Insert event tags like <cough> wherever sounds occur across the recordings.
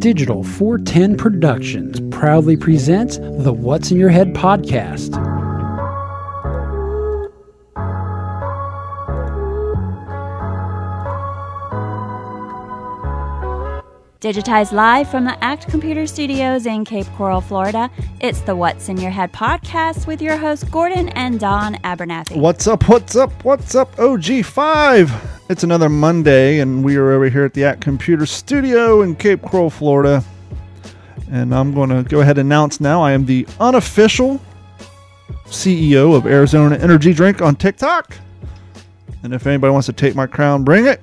Digital 410 Productions proudly presents the What's in Your Head podcast. Digitized live from the ACT Computer Studios in Cape Coral, Florida, it's the What's in Your Head podcast with your hosts Gordon and Don Abernathy. What's up? What's up? What's up? OG5. It's another Monday, and we are over here at the At Computer Studio in Cape Coral, Florida. And I'm going to go ahead and announce now I am the unofficial CEO of Arizona Energy Drink on TikTok. And if anybody wants to take my crown, bring it.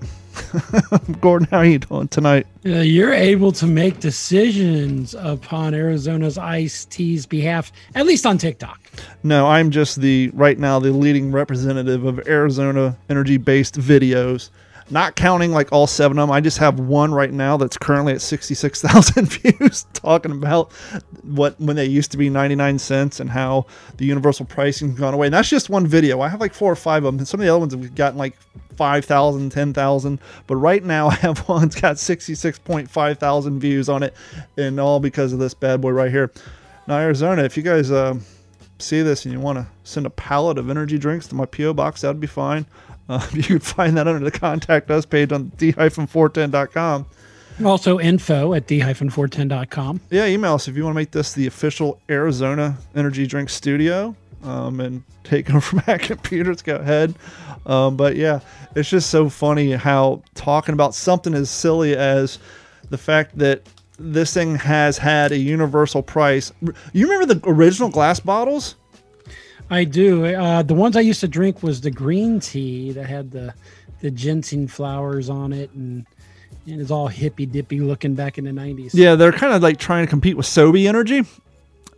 <laughs> Gordon, how are you doing tonight? Uh, you're able to make decisions upon Arizona's iced tea's behalf, at least on TikTok. No, I'm just the right now the leading representative of Arizona energy based videos. Not counting like all seven of them. I just have one right now that's currently at 66,000 <laughs> views talking about what when they used to be 99 cents and how the universal pricing's gone away. And that's just one video. I have like four or five of them. And some of the other ones have gotten like 5,000, 10,000. But right now <laughs> I have one that's got 66.5 thousand views on it. And all because of this bad boy right here. Now, Arizona, if you guys uh, see this and you want to send a pallet of energy drinks to my P.O. box, that'd be fine. <laughs> Uh, you can find that under the contact us page on d-410.com. Also, info at d-410.com. Yeah, email us if you want to make this the official Arizona Energy Drink Studio um, and take <laughs> over from Hack Computers. Go ahead. Um, but yeah, it's just so funny how talking about something as silly as the fact that this thing has had a universal price. You remember the original glass bottles? I do. Uh, the ones I used to drink was the green tea that had the the ginseng flowers on it, and and it's all hippy dippy looking back in the nineties. Yeah, they're kind of like trying to compete with Sobe Energy.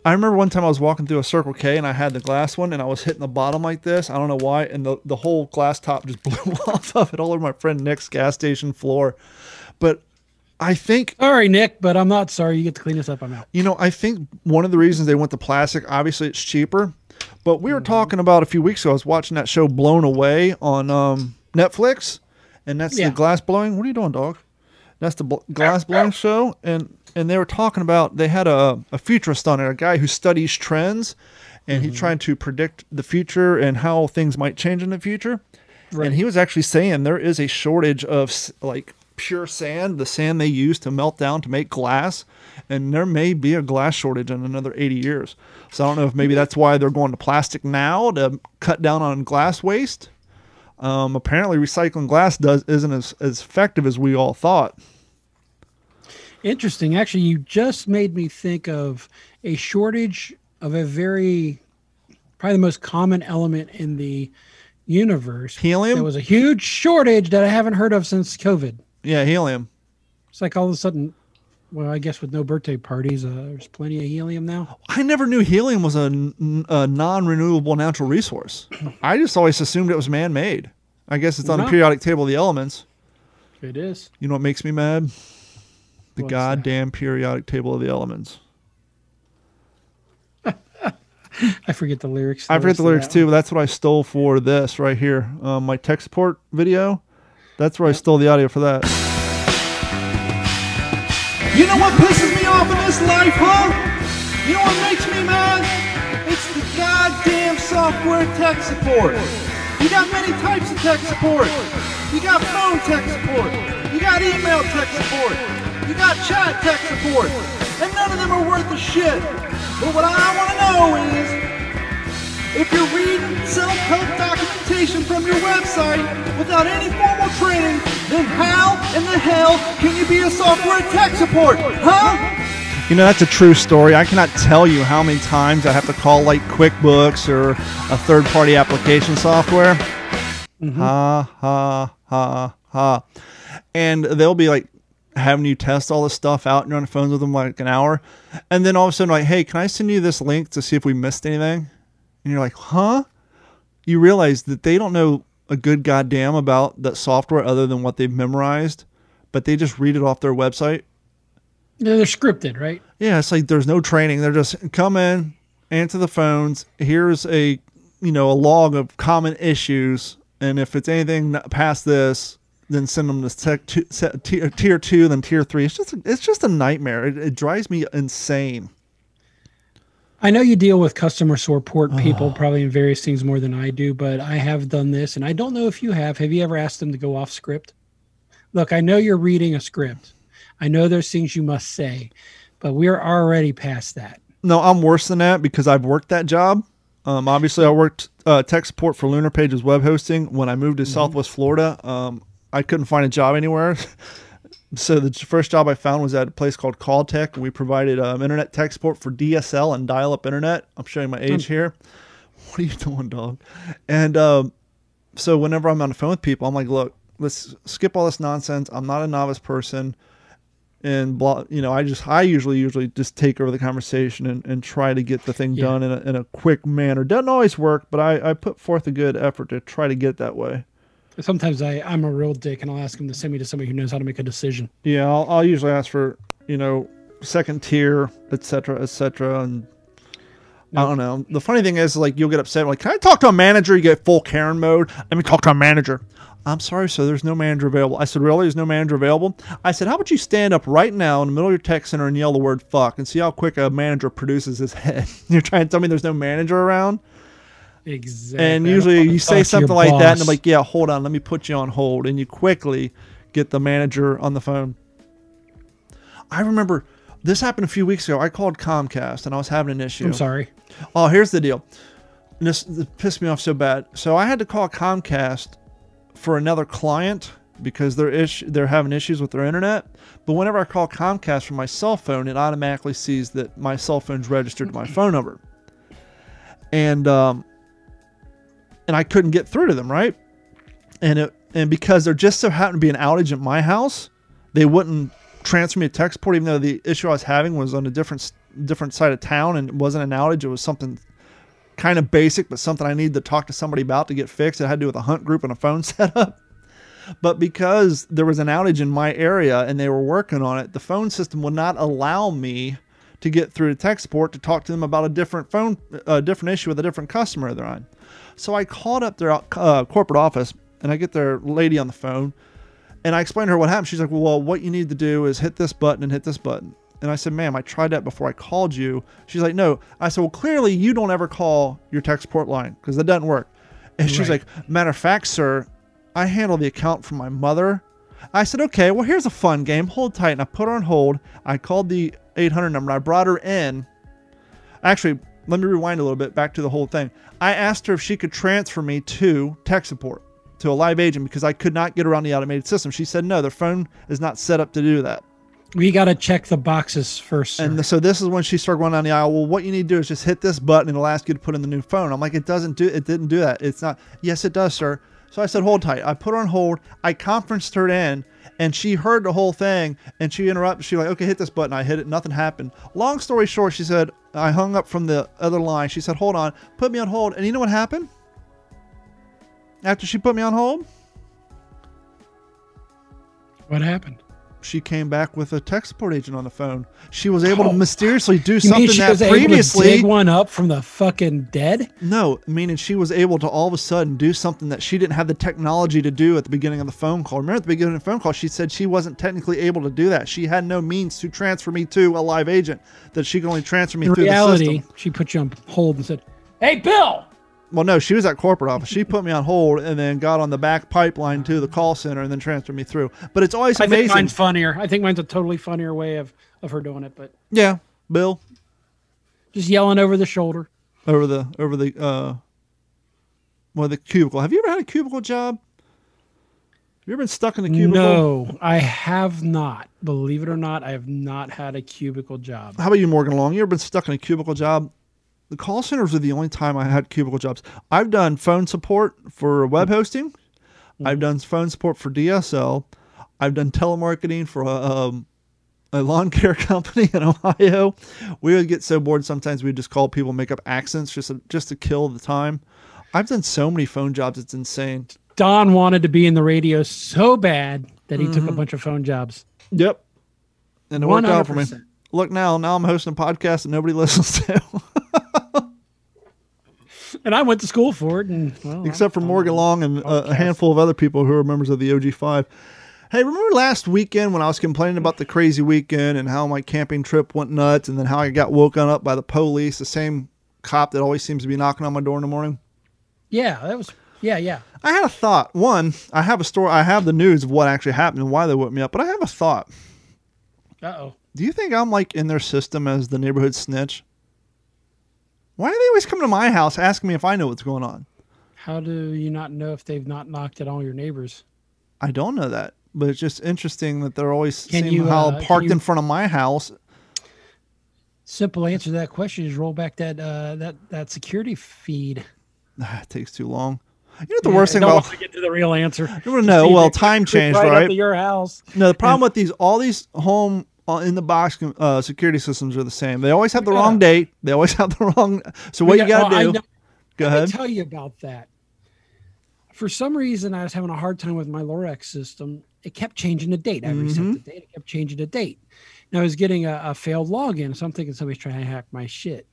I remember one time I was walking through a Circle K and I had the glass one and I was hitting the bottom like this. I don't know why, and the the whole glass top just <laughs> blew <laughs> off of it all over my friend Nick's gas station floor. But I think sorry, Nick, but I'm not sorry. You get to clean this up. I'm out. You know, I think one of the reasons they went to plastic, obviously, it's cheaper. But we were talking about a few weeks ago. I was watching that show Blown Away on um, Netflix, and that's Yeah. the glass blowing. What are you doing, dog? That's the bl- glass blowing show, and and they were talking about they had a, a futurist on it, a guy who studies trends, and he's trying to predict the future and how things might change in the future. And he was actually saying there is a shortage of like pure sand, the sand they use to melt down to make glass, and there may be a glass shortage in another 80 years. So I don't know if maybe that's why they're going to plastic now to cut down on glass waste. Um, apparently, recycling glass does isn't as, as effective as we all thought. Interesting. Actually, you just made me think of a shortage of a very, probably the most common element in the universe. Helium? There was a huge shortage that I haven't heard of since COVID. Yeah, helium. It's like all of a sudden, well, I guess with no birthday parties, uh, there's plenty of helium now. I never knew helium was a, n- a non-renewable natural resource. <laughs> I just always assumed it was man-made. I guess it's on the No. periodic table of the elements. It is. You know what makes me mad? The What's that? goddamn periodic table of the elements. <laughs> I forget the lyrics. I forget the lyrics too, but that's what I stole for this right here. Um, my tech support video. That's where I stole the audio for that. You know what pisses me off in this life, huh? You know what makes me mad? It's the goddamn software tech support. You got many types of tech support. You got phone tech support. You got email tech support. You got chat tech support. And none of them are worth a shit. But what I want to know is if you're reading self-help documentation from your website without any formal training, then how in the hell can you be a software tech support? Huh? You know, that's a true story. I cannot tell you how many times I have to call like QuickBooks or a third party application software. Mm-hmm. Ha, ha, ha, ha. And they'll be like having you test all this stuff out and you're on the phone with them like an hour. And then all of a sudden, like, hey, can I send you this link to see if we missed anything? And you're like, huh? You realize that they don't know a good goddamn about that software other than what they've memorized, but they just read it off their website. Yeah, they're scripted, right? Yeah, it's like there's no training. They're just come in, answer the phones. Here's a you know a log of common issues, and if it's anything past this, then send them to tech two, tier, two, then tier three. It's just a, it's just a nightmare. It, it drives me insane. I know you deal with customer support people probably in various things more than I do, but I have done this and I don't know if you have. Have you ever asked them to go off script? Look, I know you're reading a script. I know there's things you must say, but we're already past that. No, I'm worse than that because I've worked that job. Um, obviously, I worked uh, tech support for Lunarpages web hosting. When I moved to Southwest Florida, um, I couldn't find a job anywhere. <laughs> so the first job I found was at a place called Calltech. We provided um, internet tech support for DSL and dial-up internet. I'm showing my age here. What are you doing, dog? And um, so whenever I'm on the phone with people, I'm like, look, let's skip all this nonsense. I'm not a novice person and blah you know i just i usually usually just take over the conversation and, and try to get the thing Yeah. done in a, in a quick manner doesn't always work but I, I put forth a good effort to try to get that way Sometimes I, I'm a real dick and I'll ask them to send me to somebody who knows how to make a decision. yeah i'll, I'll usually ask for you know second tier etc etc and I don't know. The funny thing is, like, you'll get upset. Like, can I talk to a manager? You get full Karen mode. Let me talk to a manager. I'm sorry, sir. There's no manager available. I said, really? There's no manager available? I said, how about you stand up right now in the middle of your tech center and yell the word fuck and see how quick a manager produces his <laughs> head. <laughs> You're trying to tell me there's no manager around? Exactly. And usually you say something like that, and boss. I'm like, yeah, hold on. Let me put you on hold. And you quickly get the manager on the phone. I remember this happened a few weeks ago. I called Comcast and I was having an issue. I'm sorry. Oh, here's the deal. This, this pissed me off so bad. So I had to call Comcast for another client because they're ish- they're having issues with their internet. But whenever I call Comcast from my cell phone, it automatically sees that my cell phone's registered to my <laughs> phone number. And um, and I couldn't get through to them, right? And it and because there just so happened to be an outage at my house, they wouldn't transfer me to tech support, even though the issue I was having was on a different different side of town and it wasn't an outage. It was something kind of basic, but something I needed to talk to somebody about to get fixed. It had to do with a hunt group and a phone <laughs> setup. But because there was an outage in my area and they were working on it, the phone system would not allow me to get through to tech support to talk to them about a different phone, a different issue with a different customer they're on. So I called up their uh, corporate office and I get their lady on the phone and I explained to her what happened. She's like, well, what you need to do is hit this button and hit this button. And I said, ma'am, I tried that before I called you. She's like, no. I said, well, clearly you don't ever call your tech support line because that doesn't work. And she's Right. like, matter of fact, sir, I handle the account for my mother. I said, okay, well, here's a fun game. Hold tight. And I put her on hold. I called the 800 number. I brought her in. Actually, let me rewind a little bit back to the whole thing. I asked her if she could transfer me to tech support, to a live agent, because I could not get around the automated system. She said, no, their phone is not set up to do that. We got to check the boxes first. Sir. And so this is when she started going down the aisle. Well, what you need to do is just hit this button and it'll ask you to put in the new phone. I'm like, it doesn't do it didn't do that. It's not yes, it does, sir. So I said, hold tight. I put her on hold. I conferenced her in and she heard the whole thing and she interrupted. She like, okay, hit this button. I hit it, nothing happened. Long story short, she said, I hung up from the other line. She said, hold on, put me on hold. And you know what happened? After she put me on hold, what happened? She came back with a tech support agent on the phone. She was able Oh. to mysteriously do You something mean she that was able to previously dig one up from the fucking dead? No, meaning she was able to all of a sudden do something that she didn't have the technology to do at the beginning of the phone call. Remember at the beginning of the phone call, she said she wasn't technically able to do that. She had no means to transfer me to a live agent, that she could only transfer me In through the reality, system. she put you on hold and said, "Hey, Bill." Well, no, she was at corporate office. She put me on hold and then got on the back pipeline to the call center and then transferred me through. But it's always I think mine's funnier. I think mine's a totally funnier way of of her doing it, but yeah, Bill just yelling over the shoulder. over the over the uh, well the cubicle. Have you ever had a cubicle job? Have you ever been stuck in a cubicle? No, I have not. Believe it or not, I have not had a cubicle job. How about you, Morgan Long? You ever been stuck in a cubicle job? The call centers are the only time I had cubicle jobs. I've done phone support for web mm-hmm. hosting. I've mm-hmm. done phone support for DSL. I've done telemarketing for a, um, a lawn <laughs> care company in Ohio. We would get so bored sometimes we'd just call people, make up accents just to, just to kill the time. I've done so many phone jobs, it's insane. Don wanted to be in the radio so bad that he took a mm-hmm. bunch of phone jobs. Yep. And it worked out for me. Look now, now I'm hosting a podcast that nobody <laughs> listens to. <laughs> and I went to school for it, and well, except for Morgan Long and uh, a handful of other people who are members of the OG5. Hey, remember last weekend when I was complaining about the crazy weekend and how my camping trip went nuts and then how I got woken up by the police, the same cop that always seems to be knocking on my door in the morning? Yeah, that was. Yeah, yeah. I had a thought. One, I have a story, I have the news of what actually happened and why they woke me up, but I have a thought. Uh oh. Do you think I'm like in their system as the neighborhood snitch? Why do they always come to my house asking me if I know what's going on? How do you not know if they've not knocked at all your neighbors? I don't know that, but it's just interesting that they're always Can seeing you, how uh, parked you- in front of my house. Simple answer to that question is roll back that uh, that that security feed. <sighs> it takes too long. You know what the worst thing about to get to the real answer. Know, <laughs> well, time changed, right right? your house. no the problem with these all these home in the box uh, security systems are the same. They always have the We wrong date. They always have the wrong. So what We you got- to well, do? know- Go Let ahead. me tell you about that. For some reason, I was having a hard time with my Lorex system. It kept changing the date. I reset Mm-hmm. the date. It kept changing the date. And I was getting a, a failed login. So I'm thinking somebody's trying to hack my shit.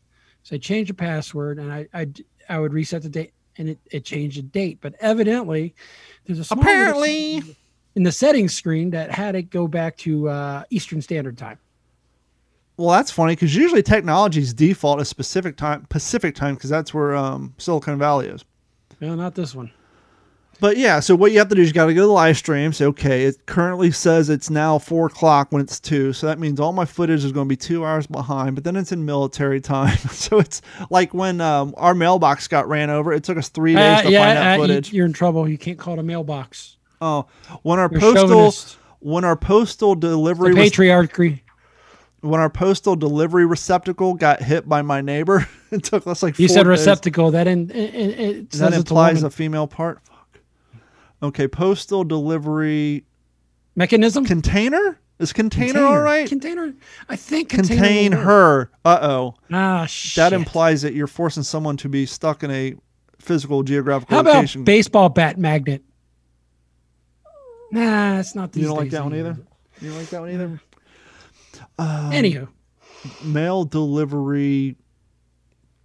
So I changed the password and I I would reset the date and it, it changed the date. But evidently, there's a Apparently. In the settings screen that had it go back to uh, Eastern Standard Time. Well, that's funny because usually technology's default is specific time, Pacific time, because that's where um, Silicon Valley is. No, not this one. But yeah, so what you have to do is you got to go to the live stream. Say, okay, it currently says it's now four o'clock when it's two, so that means all my footage is going to be two hours behind. But then it's in military <laughs> time, so it's like when um, our mailbox got ran over. It took us three days Uh, to yeah, find that uh, footage. you're in trouble. You can't call it a mailbox. Oh, when our You're postal chauvinist. when our postal The delivery was, when our postal delivery receptacle got hit by my neighbor, <laughs> it took us like You said days. receptacle. That in, it, it, That it's a implies a, female part. Fuck. Okay, postal delivery mechanism. container is container, all right? Container. I think container Contain her. Uh oh. Ah, shit. That implies that you're forcing someone to be stuck in a physical geographical How about location. baseball bat magnet? Nah, it's not. These you don't like that one either. You don't like that one either. Um, Anywho, Mail delivery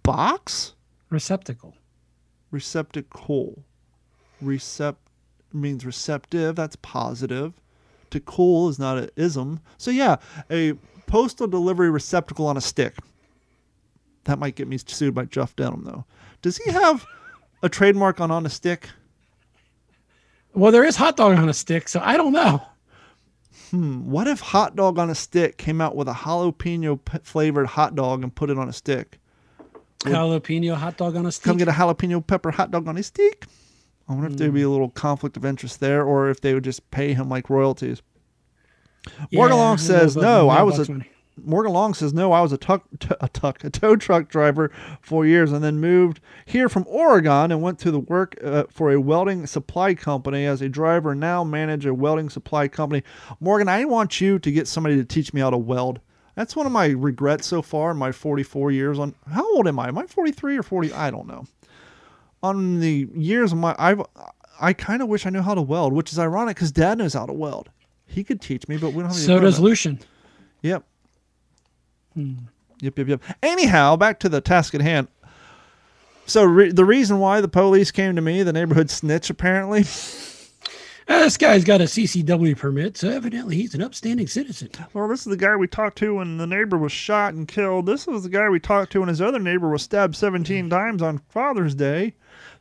box receptacle. receptacle. Recept means receptive. That's positive. To cool is not an ism. So yeah, a postal delivery receptacle on a stick. That might get me sued by Jeff Dunham though. Does he have a trademark on on a stick? Well, there is hot dog on a stick, so I don't know. Hmm. What if hot dog on a stick came out with a jalapeno flavored hot dog and put it on a stick? Jalapeno hot dog on a stick. Come get a jalapeno pepper hot dog on a stick. I wonder if there'd be a little conflict of interest there, or if they would just pay him like royalties. Yeah, says, "No, I was a. Morgan Long says, no, I was a tuck, t- a tuck, a tow truck driver for years, and then moved here from Oregon and went to the work uh, for a welding supply company as a driver. Now manage a welding supply company. Morgan, I want you to get somebody to teach me how to weld. That's one of my regrets so far in my 44 years. On how old am I? Am I 43 or 40? I don't know. On the years of my, I've, I kind of wish I knew how to weld, which is ironic because Dad knows how to weld. He could teach me, but we don't have any So does. Lucian. Yep. Yep, yep, yep. Anyhow, back to the task at hand. So re- the reason why the police came to me, the neighborhood snitch, apparently, Uh, this guy's got a CCW permit, so evidently he's an upstanding citizen. well, this is the guy we talked to when the neighbor was shot and killed. This was the guy we talked to when his other neighbor was stabbed 17 times on Father's Day.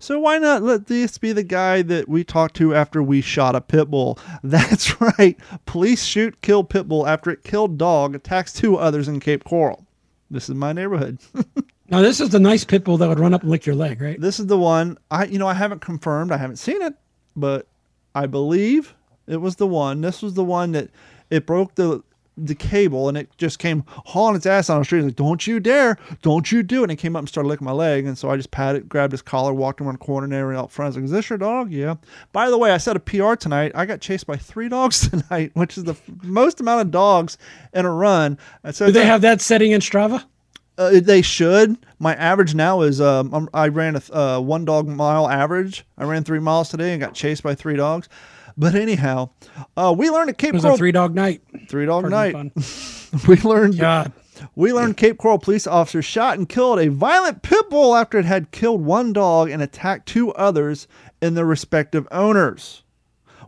So why not let this be the guy that we talked to after we shot a pit bull? <laughs> That's right. Police shoot kill pit bull after it killed dog, attacks two others in Cape Coral. This is my neighborhood. <laughs> Now, this is the nice pit bull that would run up and lick your leg, right? This is the one. I you know I haven't confirmed. I haven't seen it, but I believe it was the one. This was the one that it broke the the cable and it just came hauling its ass on the street. Like, don't you dare! Don't you do it! And it came up and started licking my leg. And so I just patted, grabbed his collar, walked around the corner, and everyone out front. I was like, "Is this your dog?" Yeah. By the way, I said a PR tonight. I got chased by three dogs <laughs> tonight, which is the most amount of dogs in a run. And so Do they have that setting in Strava? uh, they should. My average now is um, I'm- I ran a uh, one dog mile average. I ran three miles today and got chased by three dogs. But anyhow, uh, we learned at Cape It was Coral a three dog night. three dog Pardon night. <laughs> we learned God. We learned Cape Coral police officers shot and killed a violent pit bull after it had killed one dog and attacked two others and their respective owners.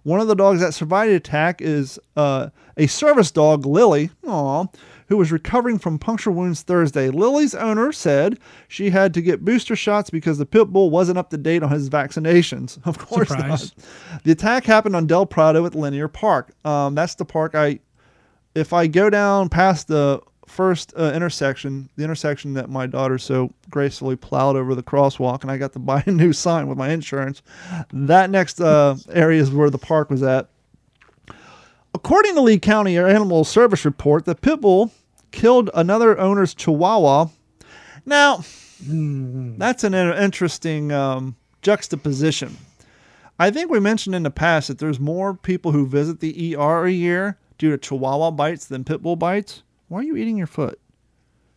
One of the dogs that survived the attack is uh, a service dog, Lily, aw, who was recovering from puncture wounds Thursday. Lily's owner said she had to get booster shots because the pit bull wasn't up to date on his vaccinations. <laughs> Of course Surprise. not. The attack happened on Del Prado at Linear Park. Um, that's the park I, if I go down past the first uh, intersection, the intersection that my daughter so gracefully plowed over the crosswalk, and I got to buy a new sign with my insurance. That next uh, area is where the park was at. According to Lee County Animal Service report, the pit bull killed another owner's chihuahua. Now, that's an interesting um, juxtaposition. I think we mentioned in the past that there's more people who visit the ER a year due to chihuahua bites than pit bull bites. Why are you eating your foot?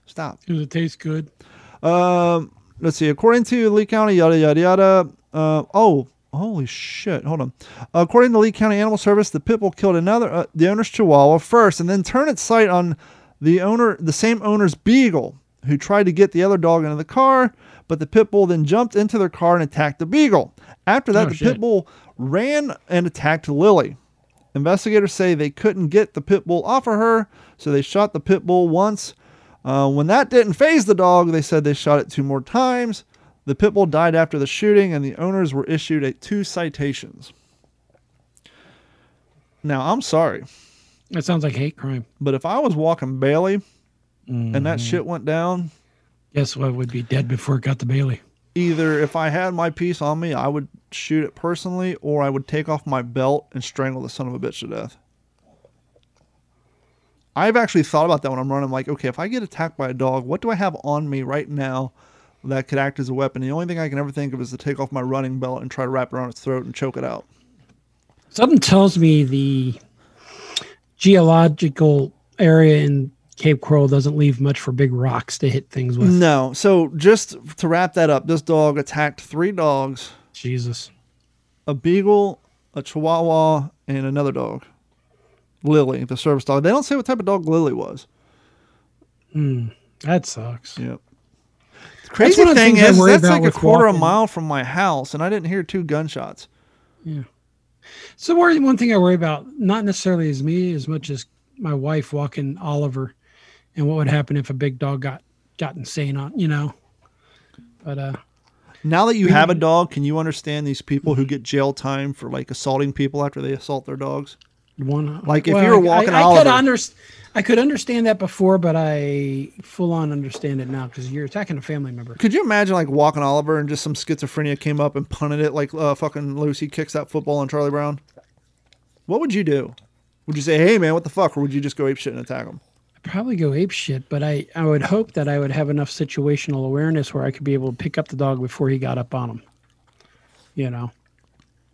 Stop. Does it taste good? Um, let's see. According to Lee County, yada yada yada. Uh, oh, holy shit! Hold on. According to Lee County Animal Service, the pit bull killed another uh, the owner's chihuahua first, and then turned its sight on the owner, the same owner's beagle, who tried to get the other dog into the car. But the pit bull then jumped into their car and attacked the beagle. After that, Oh, the shit. pit bull ran and attacked Lily. Investigators say they couldn't get the pit bull off of her, so they shot the pit bull once. Uh, when that didn't phase the dog, they said they shot it two more times. The pit bull died after the shooting, and the owners were issued a two citations. Now, I'm sorry, That sounds like hate crime. but if I was walking Bailey and Mm-hmm. that shit went down, Guess what would be dead before it got to Bailey? either if I had my piece on me, I would shoot it personally, or I would take off my belt and strangle the son of a bitch to death. I've actually thought about that when I'm running. Like, okay, if I get attacked by a dog, what do I have on me right now that could act as a weapon? The only thing I can ever think of is to take off my running belt and try to wrap it around its throat and choke it out. Something tells me the geological area in Cape Coral doesn't leave much for big rocks to hit things with. No. So just to wrap that up, this dog attacked three dogs: Jesus. a beagle, a chihuahua, and another dog. Lily, the service dog. They don't say what type of dog Lily was. Hmm. That sucks. Yep. Crazy one of the thing is, that's like a quarter of a mile from my house, and I didn't hear two gunshots. Yeah. So one thing I worry about, not necessarily as me as much as my wife walking Oliver, and what would happen if a big dog got got insane on, you know. But uh, Now that you have a dog, can you understand these people who get jail time for like assaulting people after they assault their dogs? one Like, if you were walking I, I, Oliver- could underst- I could understand that before, but I full on understand it now because you're attacking a family member. Could you imagine like walking Oliver and just some schizophrenia came up and punted it like uh, fucking Lucy kicks that football on Charlie Brown? What would you do? Would you say, "Hey man, what the fuck," or would you just go ape shit and attack him? I'd probably go ape shit, but I I would hope that I would have enough situational awareness where I could be able to pick up the dog before he got up on him. You know.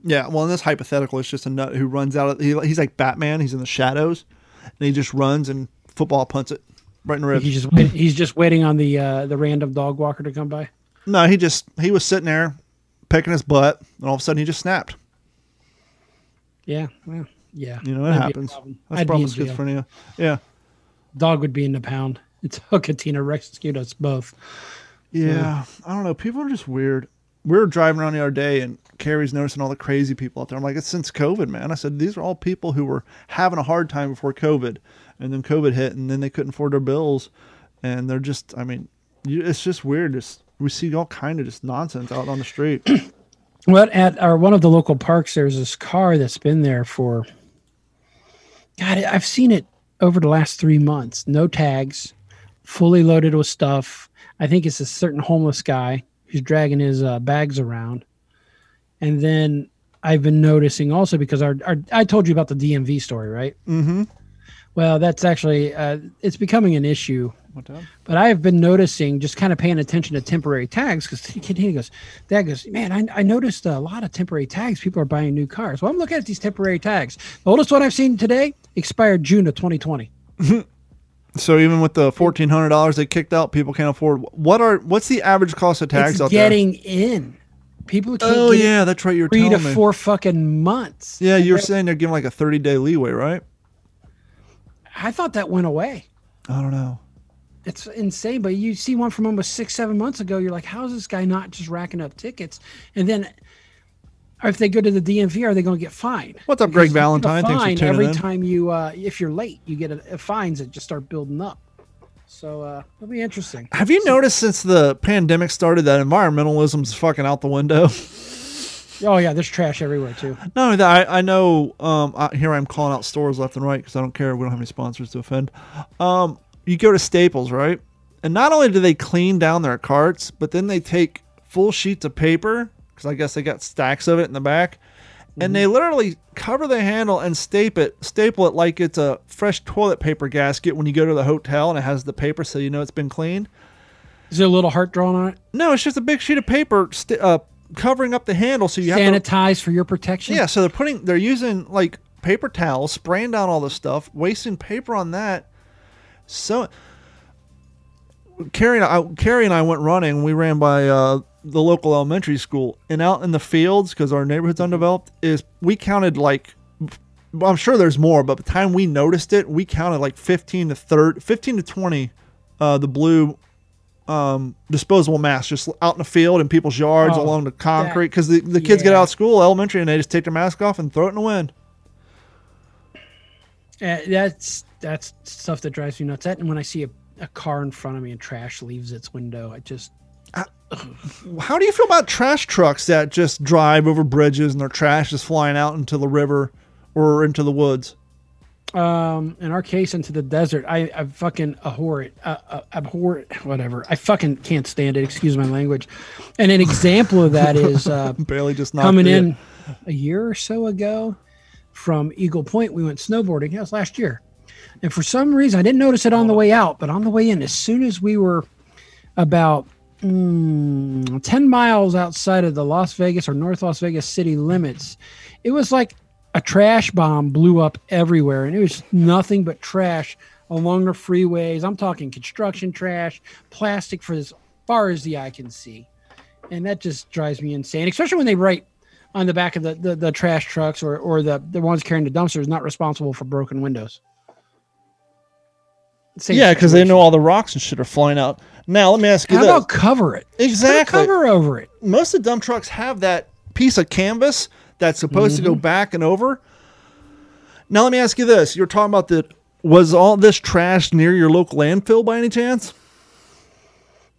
Yeah, well, in this hypothetical, it's just a nut who runs out. Of, he, he's like Batman. He's in the shadows, and he just runs and football punts it right in the ribs. He's just wait, he's just waiting on the uh, the random dog walker to come by. No, he just he was sitting there picking his butt, and all of a sudden he just snapped. Yeah, well, yeah. You know, it That'd happens. problem. That's I'd the problem with schizophrenia. Yeah, Dog would be in the pound. <laughs> It's Katina rescued us both. yeah. I don't know. People are just weird. We were driving around the other day, and Carrie's noticing all the crazy people out there. I'm like, it's since COVID, man. I said these are all people who were having a hard time before COVID, and then COVID hit, and then they couldn't afford their bills, and they're just. I mean, it's just weird. Just we see all kind of just nonsense out on the street. <clears throat> Well, at our one of the local parks, there's this car that's been there for. God, I've seen it over the last three months. No tags, fully loaded with stuff. I think it's a certain homeless guy who's dragging his uh, bags around. And then I've been noticing also because our, our I told you about the DMV story, right? mm-hmm. Well, that's actually uh, it's becoming an issue What? But I have been noticing, just kind of paying attention to temporary tags, because he goes, Dad goes, man, I, I noticed a lot of temporary tags. People are buying new cars. Well, I'm looking at these temporary tags. The oldest one I've seen today expired June of 2020. <laughs> So even with the fourteen hundred dollars they kicked out, people can't afford. What are what's the average cost of tags it's out getting in. People can't Oh yeah, that's right. You're three to me. four fucking months. Yeah, you were they're- saying they're giving like a thirty day leeway, right? I thought that went away. I don't know. It's insane. But you see one from almost six, seven months ago. You're like, how is this guy not just racking up tickets? And then, or if they go to the DMV, are they going to get fined? What's up, Greg you get a Valentine? Thanks for fine every in. time you, uh, if you're late, you get a, a fines that just start building up. So uh, it'll be interesting. Have you noticed since the pandemic started that environmentalism's fucking out the window? <laughs> Oh yeah, there's trash everywhere too. Not only that, I, I know um, I, here I'm calling out stores left and right because I don't care. We don't have any sponsors to offend. Um, you go to Staples, right? And not only do they clean down their carts, but then they take full sheets of paper because I guess they got stacks of it in the back, and they literally cover the handle and staple it, staple it like it's a fresh toilet paper gasket when you go to the hotel and it has the paper so you know it's been cleaned. Is there a little heart drawn on it? No, it's just a big sheet of paper st- uh, covering up the handle so you have to Sanitize for your protection. Yeah, so they're putting they're using like paper towels, spraying down all this stuff, wasting paper on that. So Carrie and I, Carrie and I went running. We ran by uh, the local elementary school, and out in the fields because our neighborhood's undeveloped. Is we counted like, I'm sure there's more, but by the time we noticed it, we counted like 15 to 30, 15 to 20, uh, the blue um, disposable masks just out in the field in people's yards Oh, along the concrete because the, the kids get out of school elementary and they just take their mask off and throw it in the wind. Uh, that's that's stuff that drives me nuts. That and when I see a, a car in front of me and trash leaves its window, I just How do you feel about trash trucks that just drive over bridges and their trash is flying out into the river or into the woods? um in our case into the desert. I I fucking abhor it. Uh, uh, abhor it. Whatever. I fucking can't stand it. Excuse my language. And an example of that <laughs> is uh, Barely just coming it. in a year or so ago from Eagle Point. We went snowboarding. That was last year. And for some reason, I didn't notice it on the way out, but on the way in, as soon as we were about mm, 10 miles outside of the Las Vegas or North Las Vegas city limits, it was like a trash bomb blew up everywhere. And it was nothing but trash along the freeways. I'm talking construction trash, plastic for as far as the eye can see. And that just drives me insane, especially when they write on the back of the, the, the trash trucks or, or the, the ones carrying the dumpsters not responsible for broken windows. Same Yeah, because they know all the rocks and shit are flying out. Now, let me ask you How this. about cover it? Just put a Exactly. cover over it. Most of the dump trucks have that piece of canvas that's supposed Mm-hmm. to go back and over. Now, let me ask you this. You're talking about the. Was all this trash near your local landfill by any chance?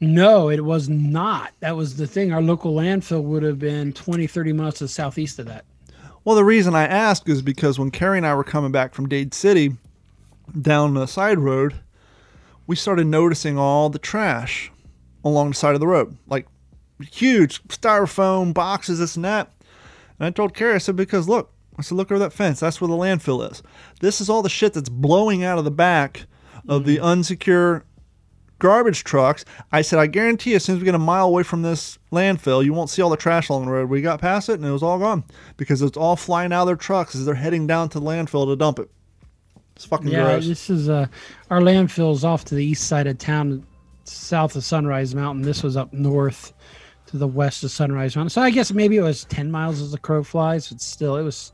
No, it was not. That was the thing. Our local landfill would have been 20, 30 miles to the southeast of that. Well, the reason I ask is because when Carrie and I were coming back from Dade City down the side road, we started noticing all the trash along the side of the road. Like huge styrofoam boxes, this and that. And I told Carrie, I said, because look, I said, look over that fence. That's where the landfill is. This is all the shit that's blowing out of the back of the mm-hmm. unsecure garbage trucks. I said, I guarantee you, as soon as we get a mile away from this landfill, you won't see all the trash along the road. We got past it and it was all gone because it's all flying out of their trucks as they're heading down to the landfill to dump it. It's fucking Yeah, gross. this is uh, our landfill's off to the east side of town, south of Sunrise Mountain. This was up north to the west of Sunrise Mountain. So I guess maybe it was 10 miles as the crow flies, but still, it was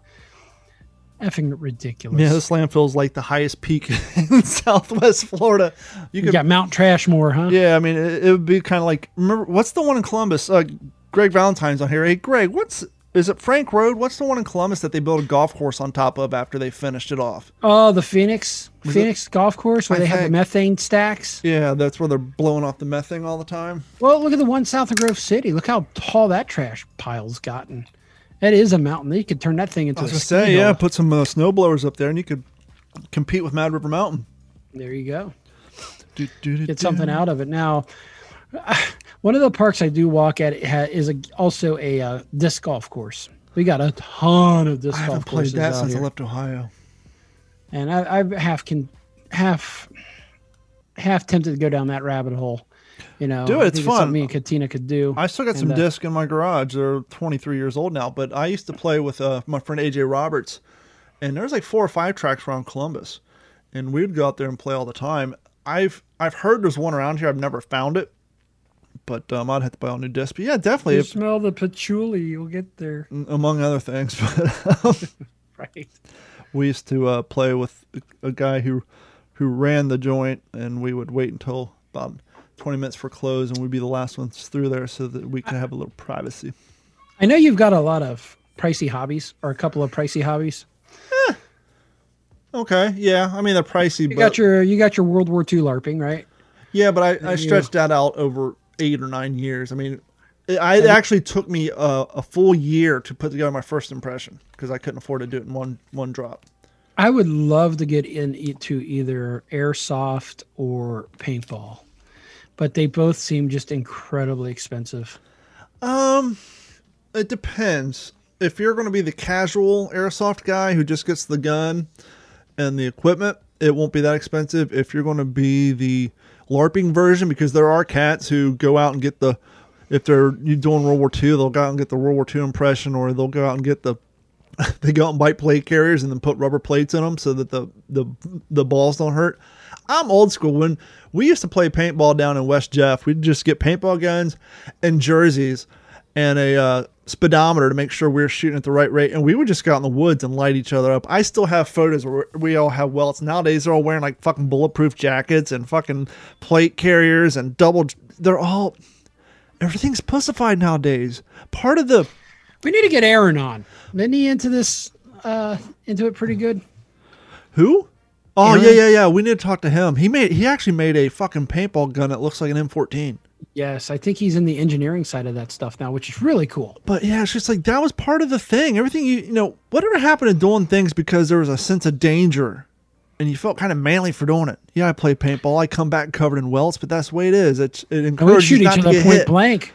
effing ridiculous. Yeah, this landfill is like the highest peak <laughs> in Southwest Florida. You you could, got Mount Trashmore, huh? yeah, I mean, it, it would be kind of like remember what's the one in Columbus? Uh, Greg Valentine's on here. Hey, Greg, what's is it Frank Road? What's the one in Columbus that they built a golf course on top of after they finished it off? Oh, the Phoenix Phoenix Golf Course where I they have the methane stacks. Yeah, that's where they're blowing off the methane all the time. Well, look at the one south of Grove City. Look how tall that trash pile's gotten. That is a mountain. You could turn that thing into I was a gonna say, yeah, put some uh, snow blowers up there, and you could compete with Mad River Mountain. There you go. Do, do, do, Get something out of it. Now, one of the parks I do walk at is a, also a uh, disc golf course. We got a ton of disc I golf haven't played courses that since I left Ohio. and I, I half can half half tempted to go down that rabbit hole. You know, Do it, it's fun. something me and Katina could do. I still got some uh, discs in my garage. They're 23 years old now, but I used to play with uh, my friend AJ Roberts, and there's like four or five tracks around Columbus, and we'd go out there and play all the time. I've I've heard there's one around here. I've never found it, but um, I'd have to buy a new disc. But yeah, definitely, you if, smell the patchouli, you'll get there. among other things. <laughs> But um, <laughs> Right. we used to uh, play with a, guy who who ran the joint, and we would wait until about 20 minutes for close, and we'd be the last ones through there so that we could have a little privacy. I know you've got a lot of pricey hobbies or a couple of pricey hobbies. Okay, yeah. I mean, they're pricey, You but got your you got your World War II LARPing, right? yeah, but I, I stretched that out over eight or nine years. I mean, it, I, it actually took me a, a full year to put together my first impression because I couldn't afford to do it in one one drop. I would love to get into either airsoft or paintball, but they both seem just incredibly expensive. Um, it depends. If you're going to be the casual airsoft guy who just gets the gun and the equipment, it won't be that expensive. If you're going to be the LARPing version, because there are cats who go out and get the, if they're doing World War II, they'll go out and get the World War II impression, or they'll go out and get the, <laughs> they go out and buy plate carriers and then put rubber plates in them so that the the the balls don't hurt. I'm old school. When we used to play paintball down in West Jeff, we'd just get paintball guns and jerseys and a uh, speedometer to make sure we were shooting at the right rate. And we would just go out in the woods and light each other up. I still have photos where we all have welts. Nowadays, they're all wearing like fucking bulletproof jackets and fucking plate carriers and double. They're all. Everything's pussified nowadays. Part of the. We need to get Aaron on. Isn't he into this? Uh, into it pretty good. Who? Oh Aaron? yeah, yeah, yeah. We need to talk to him. He made. He actually made a fucking paintball gun that looks like an M14. Yes, I think he's in the engineering side of that stuff now, which is really cool. But yeah, it's just like that was part of the thing. Everything you you know, whatever happened to doing things because there was a sense of danger and you felt kind of manly for doing it. Yeah, I play paintball. I come back covered in welts, but that's the way it is. It's, it we encourages shoot you each not to other point hit. blank.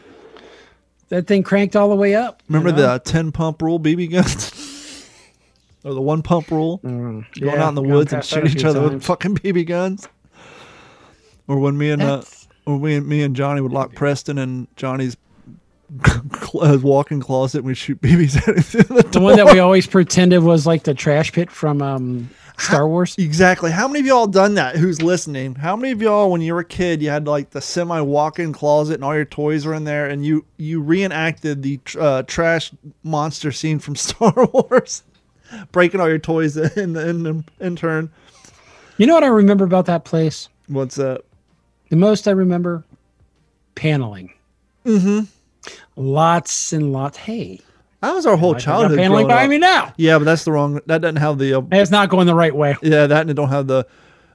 That thing cranked all the way up. you Remember know? the 10 pump rule BB guns? <laughs> or the one pump rule? Going Yeah, out in the woods and past that a shoot each other with fucking BB guns? Or when me and uh, or we and me and Johnny would lock Preston in Johnny's <laughs> cl- walk-in closet and we'd shoot BBs at him through the The one that we always pretended was like the trash pit from um, Star Wars. Exactly. How many of y'all done that? Who's listening? How many of y'all, when you were a kid, you had like the semi walk-in closet and all your toys were in there, and you you reenacted the tr- uh, trash monster scene from <laughs> Star Wars, breaking all your toys <laughs> in the in, the, in turn. You know what I remember about that place? What's that? The most I remember, paneling. Mm-hmm. Lots and lots. Hey, That was our whole I childhood. paneling by up. me now. Yeah, but that's the wrong. That doesn't have the. Uh, It's not going the right way. yeah, that and it don't have the.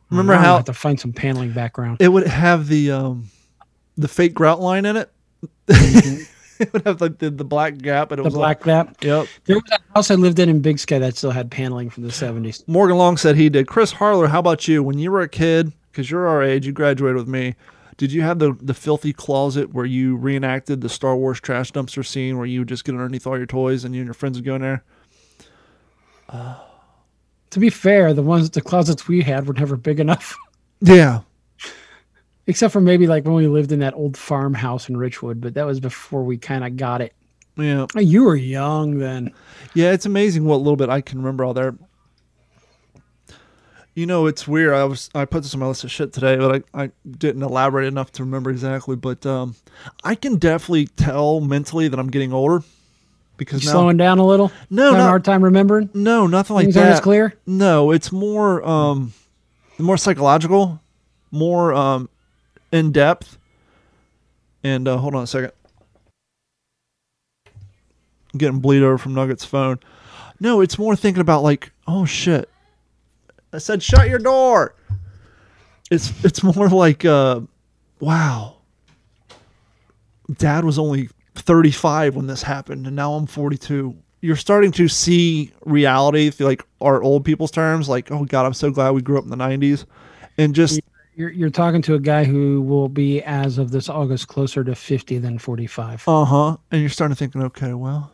Remember how have to find some paneling background. it would have the um, the fake grout line in it. <laughs> it would have like the, the black gap, and it the was black gap. Yep. There was a house I lived in in Big Sky that still had paneling from the 70s. Morgan Long said he did. Chris Harler, how about you? When you were a kid, because you're our age, you graduated with me. Did you have the the filthy closet where you reenacted the Star Wars trash dumpster scene where you would just get underneath all your toys and you and your friends would go in there? To be fair, the ones the closets we had were never big enough. <laughs> Yeah. Except for maybe like when we lived in that old farmhouse in Richwood, but that was before we kind of got it. Yeah. You were young then. Yeah, it's amazing what little bit I can remember all there. You know, it's weird. I was I put this on my list of shit today, but I, I didn't elaborate enough to remember exactly. But um, I can definitely tell mentally that I'm getting older because You now slowing down a little? No, Having a hard time remembering? no, nothing like Things that. aren't as clear? No, it's more um more psychological, more um in depth. And uh, hold on a second. I'm getting bleed over from Nugget's phone. No, it's more thinking about like, oh shit. I said shut your door. It's it's more like uh wow. Dad was only 35 when this happened and now I'm 42. You're starting to see reality through like our old people's terms like oh god, I'm so glad we grew up in the 90s and just You're, you're talking to a guy who will be, as of this August, closer to 50 than 45. uh-huh and you're starting to think, okay, well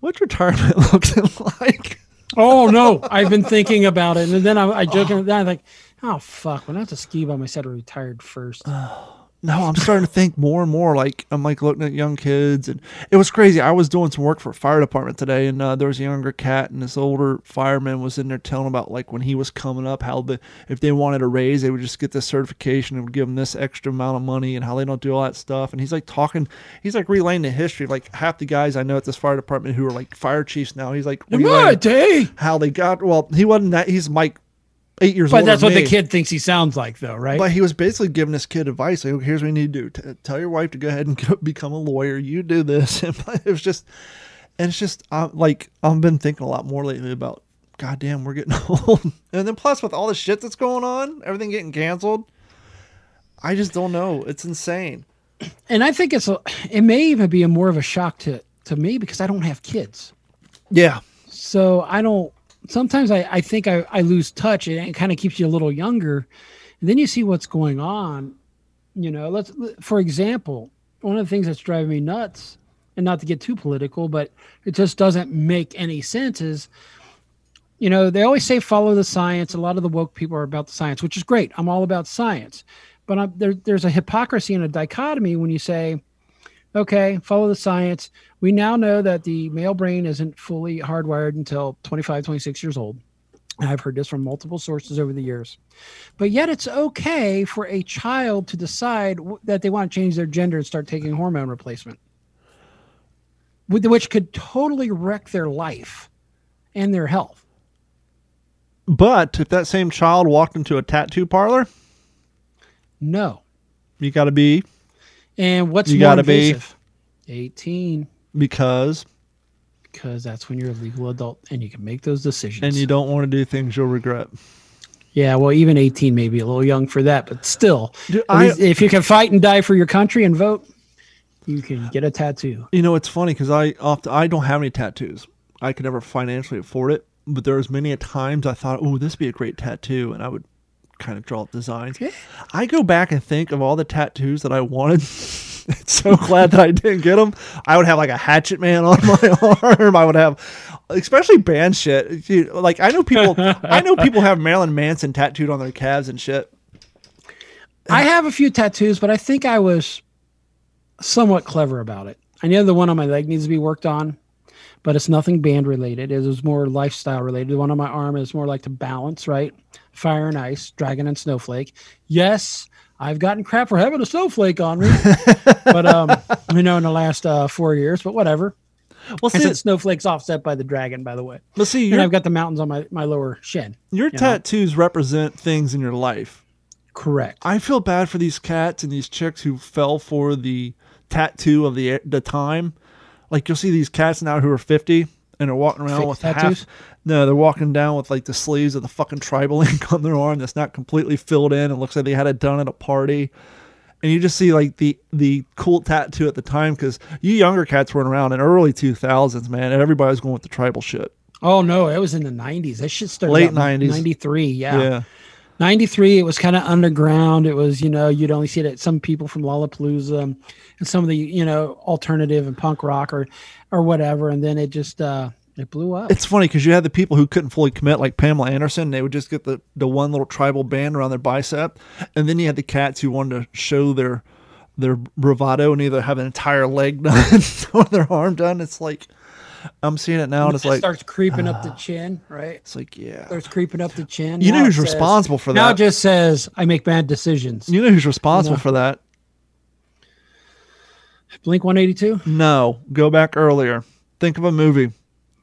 what's retirement <laughs> looking like? Oh, no. I've been thinking about it. And then I, I joke, and I'm like, oh, fuck. When I was a ski I said I retired first. <sighs> Oh, No, I'm starting to think more and more. Like I'm like looking at young kids, and it was crazy. I was doing some work for a fire department today, and uh, there was a younger cat, and this older fireman was in there telling about like when he was coming up, how the if they wanted a raise, they would just get this certification and would give them this extra amount of money, and how they don't do all that stuff. And he's like talking, he's like relaying the history of like half the guys I know at this fire department who are like fire chiefs now. He's like In my day. how they got. Well, he wasn't that. He's Mike eight years But old. that's what the kid thinks he sounds like, though, right? But he was basically giving this kid advice. Like, here's what you need to do: T- tell your wife to go ahead and <laughs> go become a lawyer. You do this. <laughs> And it was just, and it's just uh, like I've been thinking a lot more lately about. God damn, we're getting <laughs> old. And then plus with all the shit that's going on, everything getting canceled. I just don't know. It's insane. <clears throat> and I think it's a, it may even be a more of a shock to to me because I don't have kids. Yeah. So I don't. Sometimes I, I think I, I lose touch, and it kind of keeps you a little younger. And then you see what's going on. You know, let's for example, one of the things that's driving me nuts, and not to get too political, but it just doesn't make any sense. Is you know they always say follow the science. A lot of the woke people are about the science, which is great. I'm all about science, but there, there's a hypocrisy and a dichotomy when you say okay, follow the science. We now know that the male brain isn't fully hardwired until 25, 26 years old. I've heard this from multiple sources over the years. But yet it's okay for a child to decide w- that they want to change their gender and start taking hormone replacement, with- which could totally wreck their life and their health. But if that same child walked into a tattoo parlor, No. you got to be And what's You more gotta be- 18, because, because that's when you're a legal adult and you can make those decisions. and you don't want to do things you'll regret. Yeah, well, even 18 may be a little young for that, but still, Dude, I- if you can fight and die for your country and vote, you can get a tattoo. You know, it's funny because I often I don't have any tattoos. I could never financially afford it, but there was many a times I thought, "Oh, this would be a great tattoo," and I would kind of draw up designs. I go back and think of all the tattoos that I wanted. <laughs> so glad that I didn't get them. I would have like a hatchet man on my <laughs> arm. I would have, especially band shit. Dude, Like I know people, I know people have Marilyn Manson tattooed on their calves and shit. I have a few tattoos, but I think I was somewhat clever about it. I know the one on my leg needs to be worked on, but it's nothing band related. It was more lifestyle related. The one on my arm is more like to balance, right? Fire and ice, dragon and snowflake. Yes, I've gotten crap for having a snowflake on me, <laughs> but um, you know, in the last uh, four years. But whatever. Well, I see, said snowflakes offset by the dragon, by the way. but see, And I've got the mountains on my, my lower shin. your know. tattoos represent things in your life. Correct. I feel bad for these cats and these chicks who fell for the tattoo of the the time. Like you'll see these cats now who are fifty and are walking around Fake with tattoos? half. No, they're walking down with like the sleeves of the fucking tribal <laughs> ink on their arm that's not completely filled in. It looks like they had it done at a party. And you just see like the the cool tattoo at the time because you younger cats weren't around in early two thousands, man, and everybody was going with the tribal shit. Oh no, it was in the nineties. That shit started Late 90s. Ninety three, yeah. yeah. Ninety three. It was kind of underground. It was, you know, you'd only see it at some people from Lollapalooza and some of the, you know, alternative and punk rock or or whatever. And then it just uh it blew up. It's funny because you had the people who couldn't fully commit, like Pamela Anderson. They would just get the, the one little tribal band around their bicep, and then you had the cats who wanted to show their their bravado and either have an entire leg <laughs> done or their arm done. It's like I'm seeing it now, and it's it like starts creeping up the ah. chin, right? it's like yeah. Starts creeping up the chin. You know who's says- responsible for Now that? it just says I make bad decisions. You know who's responsible No. for that? Blink one eighty two. No, go back earlier. Think of a movie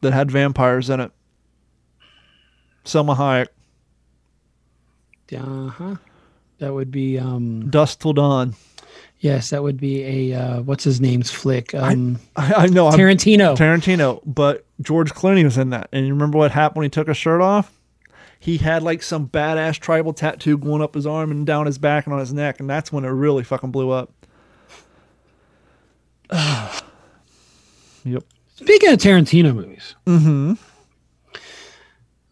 that had vampires in it. Salma Hayek, Uh huh. That would be um Dusk Till Dawn. yes, that would be a uh what's his name's flick. Um I, I know. I'm- Tarantino. Tarantino, but George Clooney was in that. And you remember what happened when he took his shirt off? He had like some badass tribal tattoo going up his arm and down his back and on his neck, and that's when it really fucking blew up. <sighs> <sighs> yep. Speaking of Tarantino movies, Mm-hmm.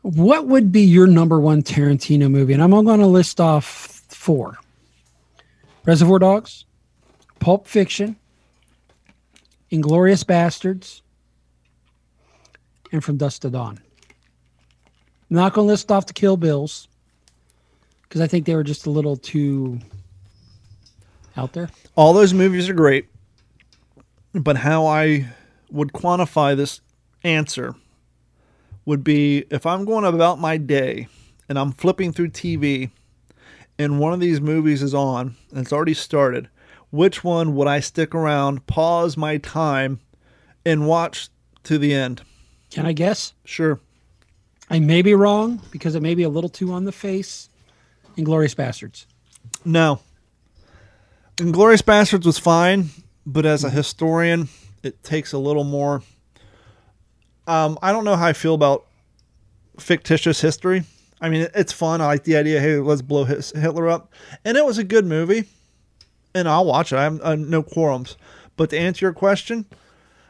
what would be your number one Tarantino movie? And I'm going to list off four Reservoir Dogs, Pulp Fiction, Inglourious Basterds, and From Dusk to Dawn. I'm not going to list off the Kill Bills because I think they were just a little too out there. All those movies are great, but how I would quantify this answer would be if I'm going about my day and I'm flipping through TV and one of these movies is on and it's already started, which one would I stick around, pause my time, and watch to the end? Can I guess? Sure. I may be wrong because it may be a little too on the face. Inglourious Basterds. No. Inglourious Basterds was fine, but as a historian, it takes a little more. Um, I don't know how I feel about fictitious history. I mean, it's fun. I like the idea. Hey, let's blow His- Hitler up, and it was a good movie, and I'll watch it. I have uh, no quorums. But to answer your question,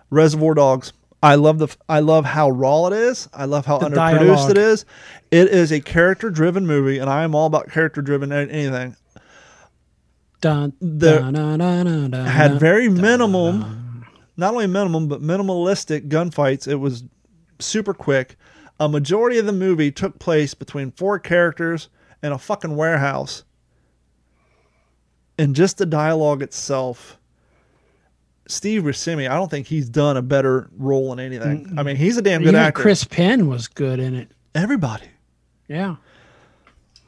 Reservoir Dogs. I love the. I love how raw it is. I love how The underproduced dialogue. it is. It is a character-driven movie, and I am all about character-driven anything. Dun, dun, dun, dun, dun, had very minimum, not only minimum but minimalistic gunfights. It was super quick. A majority of the movie took place between four characters in a fucking warehouse, and just the dialogue itself. Steve Buscemi, I don't think he's done a better role in anything. I mean, he's a damn good Even actor. Chris Penn was good in it. Everybody. Yeah.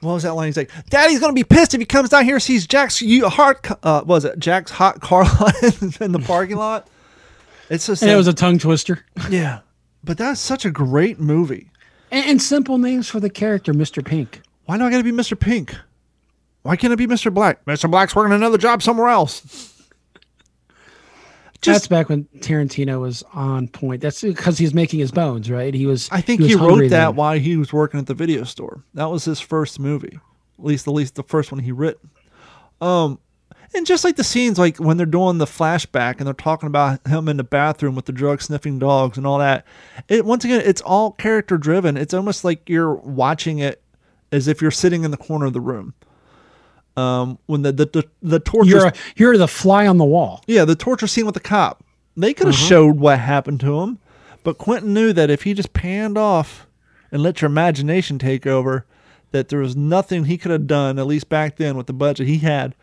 What was that line? He's like, "Daddy's gonna be pissed if he comes down here and sees Jack's you ca- Uh, what was it Jack's hot car <laughs> in the parking lot?" It's just And it was a tongue twister. yeah, but that's such a great movie. And, and simple names for the character, Mr. Pink. Why do I got to be Mr. Pink? Why can't it be Mr. Black? Mr. Black's working another job somewhere else. <laughs> That's Just, back when Tarantino was on point. That's because he's making his bones, right? He was. I think was he, wrote that then. while he was working at the video store. That was his first movie, at least, at least the first one he wrote. Um, and just like the scenes, like when they're doing the flashback and they're talking about him in the bathroom with the drug sniffing dogs and all that. It once again, it's all character driven. It's almost like you're watching it as if you're sitting in the corner of the room. Um, when the the the, the torture, You're a, you're the fly on the wall. yeah, the torture scene with the cop. They could have Uh-huh. showed what happened to him, but Quentin knew that if he just panned off and let your imagination take over, that there was nothing he could have done, at least back then with the budget he had,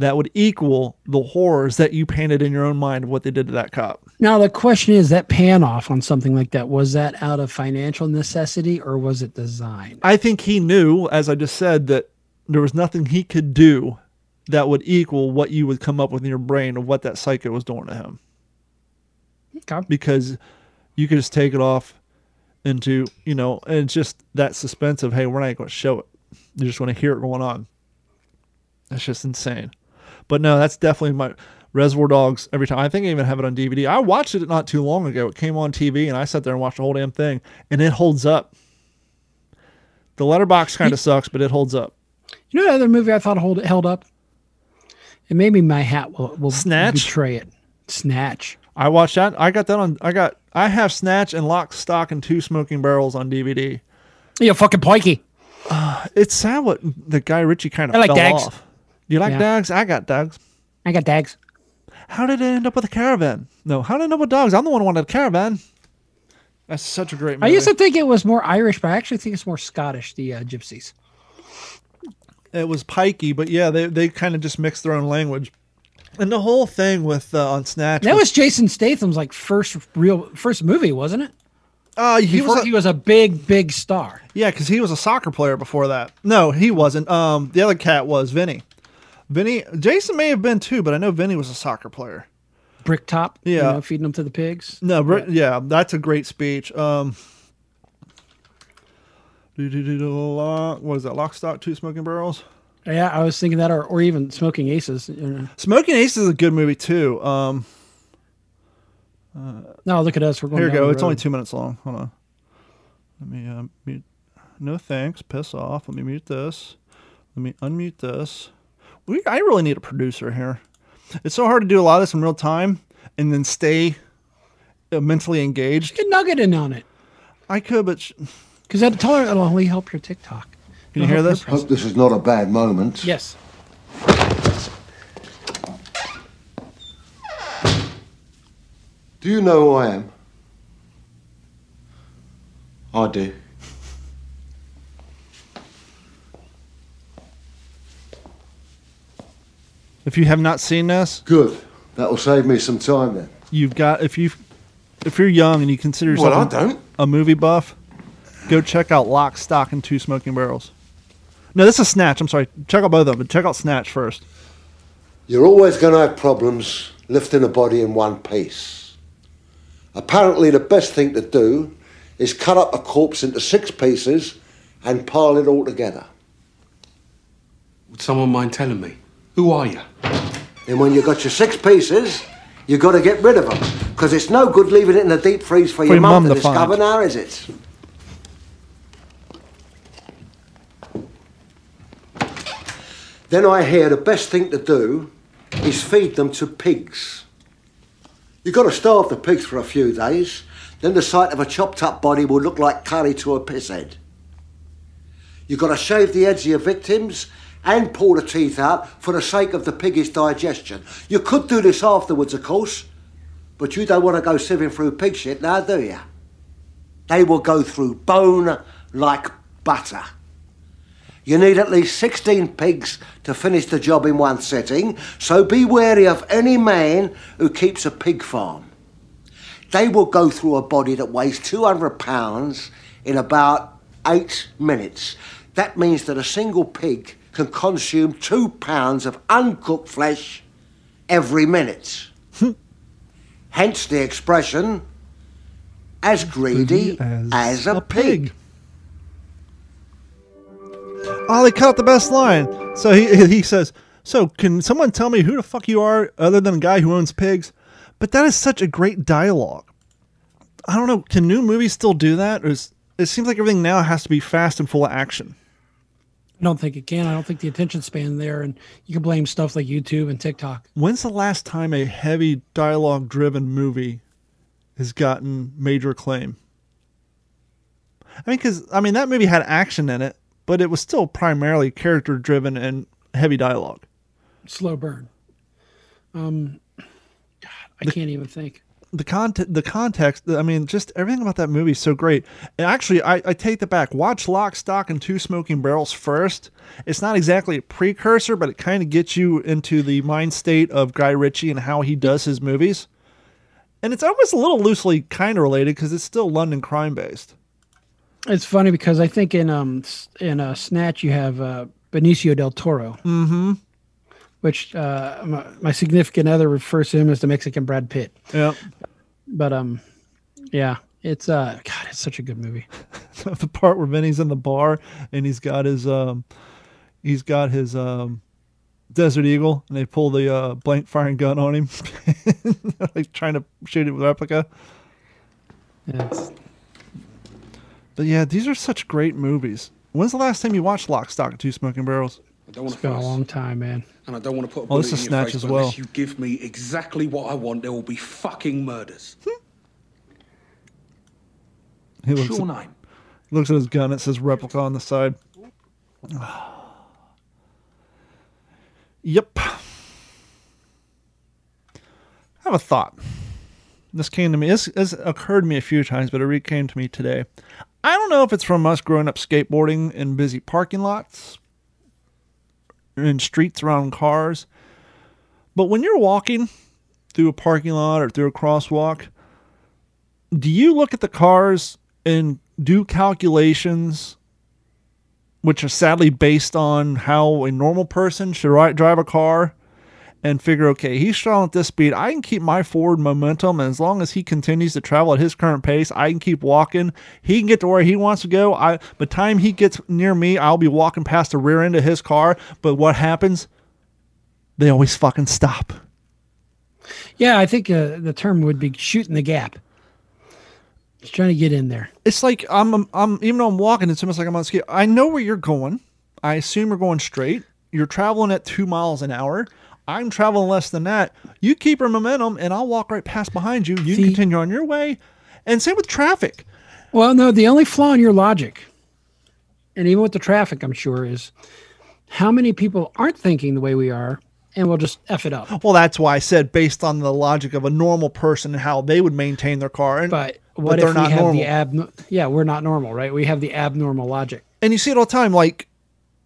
that would equal the horrors that you painted in your own mind of what they did to that cop. Now the question is that pan off on something like that was that out of financial necessity or was it design? I think he knew, as I just said, that there was nothing he could do that would equal what you would come up with in your brain of what that psycho was doing to him. Okay. because you could just take it off into you know and it's just that suspense of hey we're not going to show it you're just going to hear it going on that's just insane but no that's definitely my reservoir dogs every time i think i even have it on dvd i watched it not too long ago it came on tv and i sat there and watched the whole damn thing and it holds up the letterbox kind of sucks but it holds up You know the other movie I thought hold, held up? And maybe my hat will, will Snatch? betray it. Snatch. i watched that i got that on i got i have snatch and lock stock and two smoking barrels on dvd You're fucking pikey. Uh, it's sad what the guy Ritchie kind of I like fell dags. off. Do you like Yeah. dogs? I got dogs. I got dogs. How did it end up with a caravan? No, how did it end up with dogs? I'm the one who wanted a caravan. That's such a great movie. I used to think it was more Irish, but I actually think it's more Scottish, the uh, gypsies. it was pikey, but yeah, they they kind of just mixed their own language. And the whole thing with uh, on Snatch. That was Jason Statham's like first real first movie, wasn't it? uh, he Before was a- he was a big, big star. yeah, because he was a soccer player before that. No, he wasn't. Um, the other cat was Vinnie. Vinnie, Jason may have been too, but I know Vinnie was a soccer player. Bricktop. You Yeah. know, feeding them to the pigs. No, but yeah, that's a great speech. Um, what is that? Lock, stock, two smoking barrels. Yeah, I was thinking that, or, or even Smoking Aces. Smoking Aces is a good movie too. Um, No, look at us. We're going. here we go. It's only two minutes long. Hold on. Let me uh, mute. No thanks. Piss off. Let me mute this. Let me unmute this. We, I really need a producer here. It's so hard to do a lot of this in real time and then stay uh, mentally engaged. Get Nugget in on it, I could, but because sh- because that tell her it'll only help your TikTok. can you It'll hear this? pres- Hope this is not a bad moment. Yes. Do you know who I am? I do. If you have not seen this, Good. That'll save me some time then. you've got if you if you're young and you consider yourself Well, I a- don't. a movie buff, go check out Lock, Stock, and Two Smoking Barrels. No, this is Snatch. I'm sorry. Check out both of them, but check out Snatch first. You're always going to have problems lifting a body in one piece. Apparently, the best thing to do is cut up a corpse into six pieces and pile it all together. Would someone mind telling me? Who are you? And when you've got your six pieces, you've got to get rid of them. Because it's no good leaving it in the deep freeze for, your your mum mum to to find. discover now, is it? Then I hear the best thing to do is feed them to pigs. You've got to starve the pigs for a few days, then the sight of a chopped up body will look like curry to a piss head. You've got to shave the heads of your victims and pull the teeth out for the sake of the pig's digestion. You could do this afterwards, of course, but you don't want to go sieving through pig shit now, do you? They will go through bone like butter. You need at least 16 pigs to finish the job in one sitting, so be wary of any man who keeps a pig farm. They will go through a body that weighs 200 pounds in about eight minutes. That means that a single pig can consume two pounds of uncooked flesh every minute. <laughs> Hence the expression, as greedy as, a, pig. Oh, they cut out the best line. So he he says, "So can someone tell me who the fuck you are, other than a guy who owns pigs?" But that is such a great dialogue. I don't know. Can new movies still do that? Or is, it seems like everything now has to be fast and full of action. I don't think it can. I don't think the attention span there, and you can blame stuff like YouTube and TikTok. When's the last time a heavy dialogue-driven movie has gotten major acclaim? I mean, because I mean that movie had action in it, but it was still primarily character-driven and heavy dialogue. Slow burn. Um, God, I can't even think. The content the context i mean just everything about that movie is so great. And actually I, I take that back. Watch lock stock and two smoking barrels first. It's not exactly a precursor but it kind of gets you into the mind state of guy ritchie and how he does his movies. And it's almost a little loosely kind of related because it's still london crime based It's funny because I think in um in uh, Snatch you have uh, Benicio del Toro, mm-hmm. Which uh, my, my significant other refers to him as the Mexican Brad Pitt. yeah But um, yeah, it's uh, God, it's such a good movie. <laughs> the part where Vinny's in the bar and he's got his um he's got his um Desert Eagle and they pull the uh, blank firing gun on him <laughs> like trying to shoot it with replica. It's, But yeah, these are such great movies. When's the last time you watched Lock, Stock, and Two Smoking Barrels? I don't want it's to been a long time, man. and I don't want to put a Oh, bullet this in your Snatch face, as well. unless you give me exactly what I want, there will be fucking murders. He looks, What's your at, name? looks at his gun. It says replica on the side. yep. I have a thought. This came to me. This, this occurred to me a few times, but it re came to me today. I don't know if it's from us growing up skateboarding in busy parking lots, in streets around cars, but when you're walking through a parking lot or through a crosswalk, do you look at the cars and do calculations which are sadly based on how a normal person should drive a car and figure okay he's traveling at this speed i can keep my forward momentum and as long as he continues to travel at his current pace i can keep walking he can get to where he wants to go i by the time he gets near me i'll be walking past the rear end of his car but what happens they always fucking stop Yeah, I think uh, the term would be shooting the gap. Just trying to get in there. it's like I'm, I'm even though I'm walking, it's almost like I'm on ski. I know where you're going. I assume you're going straight. You're traveling at two miles an hour. I'm traveling less than that. You keep your momentum, and I'll walk right past behind you. You See- continue on your way, and same with traffic. Well, no, the only flaw in your logic, and even with the traffic, I'm sure, is how many people aren't thinking the way we are and we'll just F it up. Well, that's why I said based on the logic of a normal person and how they would maintain their car. And But what they're if we not have normal. the ab? Yeah, we're not normal, right? We have the abnormal logic. and you see it all the time. Like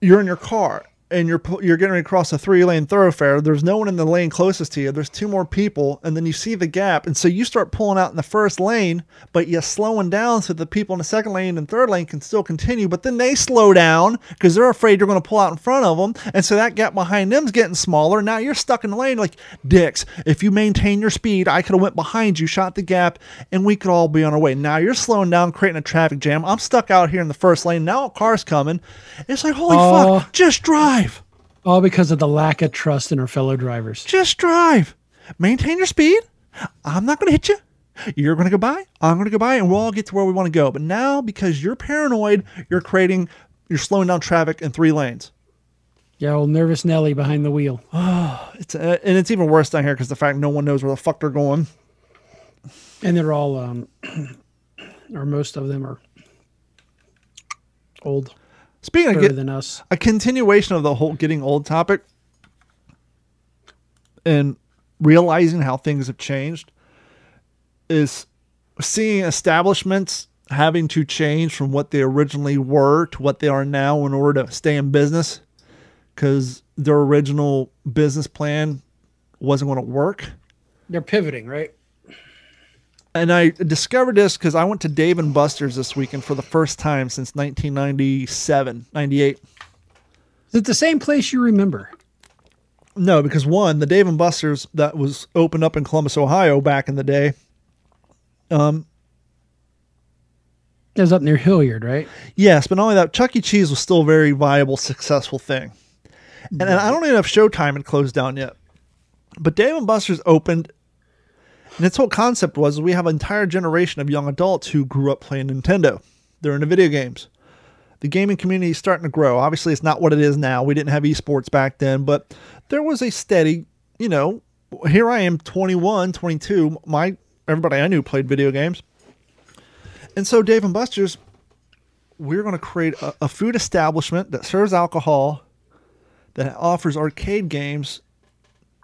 you're in your car and you're you're getting across a three lane thoroughfare. There's no one in the lane closest to you. There's two more people, and then you see the gap, and so you start pulling out in the first lane, but you're slowing down so the people in the second lane and third lane can still continue. But then they slow down because they're afraid you're going to pull out in front of them, and so that gap behind them's getting smaller. Now you're stuck in the lane like dicks. If you maintain your speed, I could have went behind you, shot the gap, and we could all be on our way. Now you're slowing down, creating a traffic jam. I'm stuck out here in the first lane. Now a car's coming. It's like holy Oh. fuck, just drive. All because of the lack of trust in our fellow drivers. Just drive. Maintain your speed. I'm not going to hit you. You're going to go by. I'm going to go by, and we'll all get to where we want to go. But now, because you're paranoid, you're creating, you're slowing down traffic in three lanes. Yeah, old nervous Nelly behind the wheel. <sighs> It's uh, and it's even worse down here because the fact no one knows where the fuck they're going. And they're all, um, <clears throat> or most of them are old, Speaking of than us. a continuation of the whole getting old topic and realizing how things have changed is seeing establishments having to change from what they originally were to what they are now in order to stay in business because their original business plan wasn't going to work. They're pivoting, right? And I discovered this because I went to Dave and Buster's this weekend for the first time since 1997, 98. Is it the same place you remember? No, because one, the Dave and Buster's that was opened up in Columbus, Ohio back in the day. Um, It was up near Hilliard, right? Yes, but not only that, Chuck E. Cheese was still a very viable, successful thing. And, and I don't even know if Showtime had closed down yet. But Dave and Buster's opened, and its whole concept was we have an entire generation of young adults who grew up playing Nintendo. They're into video games. The gaming community is starting to grow. Obviously, it's not what it is now. We didn't have esports back then, but there was a steady, you know, here I am 21, 22. My everybody I knew played video games. And so Dave and Buster's we're going to create a, a food establishment that serves alcohol that offers arcade games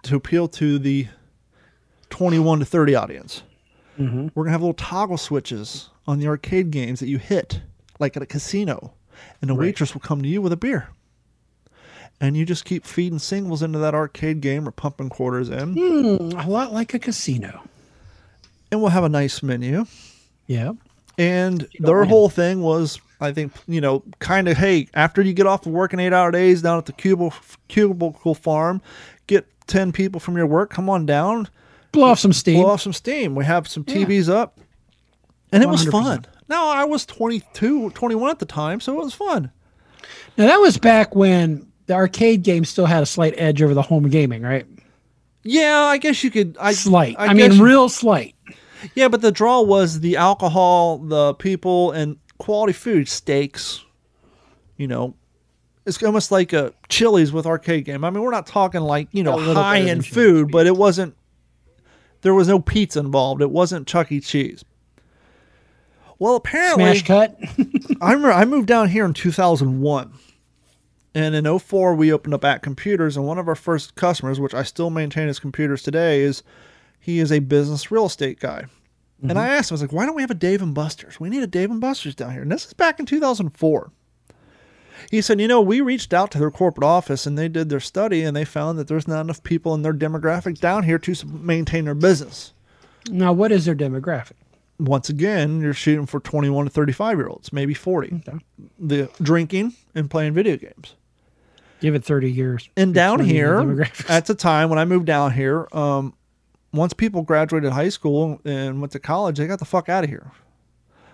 to appeal to the 21 to 30 audience. Mm-hmm. We're going to have little toggle switches on the arcade games that you hit, like at a casino, and the waitress will come to you with a beer. And you just keep feeding singles into that arcade game or pumping quarters in, hmm, A lot like a casino. and we'll have a nice menu. Yeah. And their whole thing was, I think, you know, kind of, hey, after you get off of working eight hour days down at the cubicle, cubicle farm, get 10 people from your work, come on down, Blow off some steam. blow off some steam. We have some TVs up. And it was 100%. fun. Now, I was 22, 21 at the time, so it was fun. Now that was back when the arcade game still had a slight edge over the home gaming, right? Yeah, I guess you could. I, Slight. I, guess mean, you- real slight. Yeah, but the draw was the alcohol, the people, and quality food, steaks. You know, it's almost like a Chili's with arcade game. I mean, we're not talking like you know high end food, but it wasn't. There was no pizza involved. It wasn't Chuck E. Cheese. Well, apparently, Smash cut. <laughs> I remember I moved down here in 2001. And in 04, we opened up at computers, and one of our first customers, which I still maintain his computers today, is he is a business real estate guy. And mm-hmm. I asked him, I was like, why don't we have a Dave and Buster's? We need a Dave and Buster's down here. And this is back in 2004. He said, you know, we reached out to their corporate office and they did their study and they found that there's not enough people in their demographic down here to maintain their business. now, what is their demographic? Once again, you're shooting for 21 to 35 year olds, maybe 40. Okay. The drinking and playing video games. Give it 30 years. And down here, at the time when I moved down here, um, once people graduated high school and went to college, they got the fuck out of here.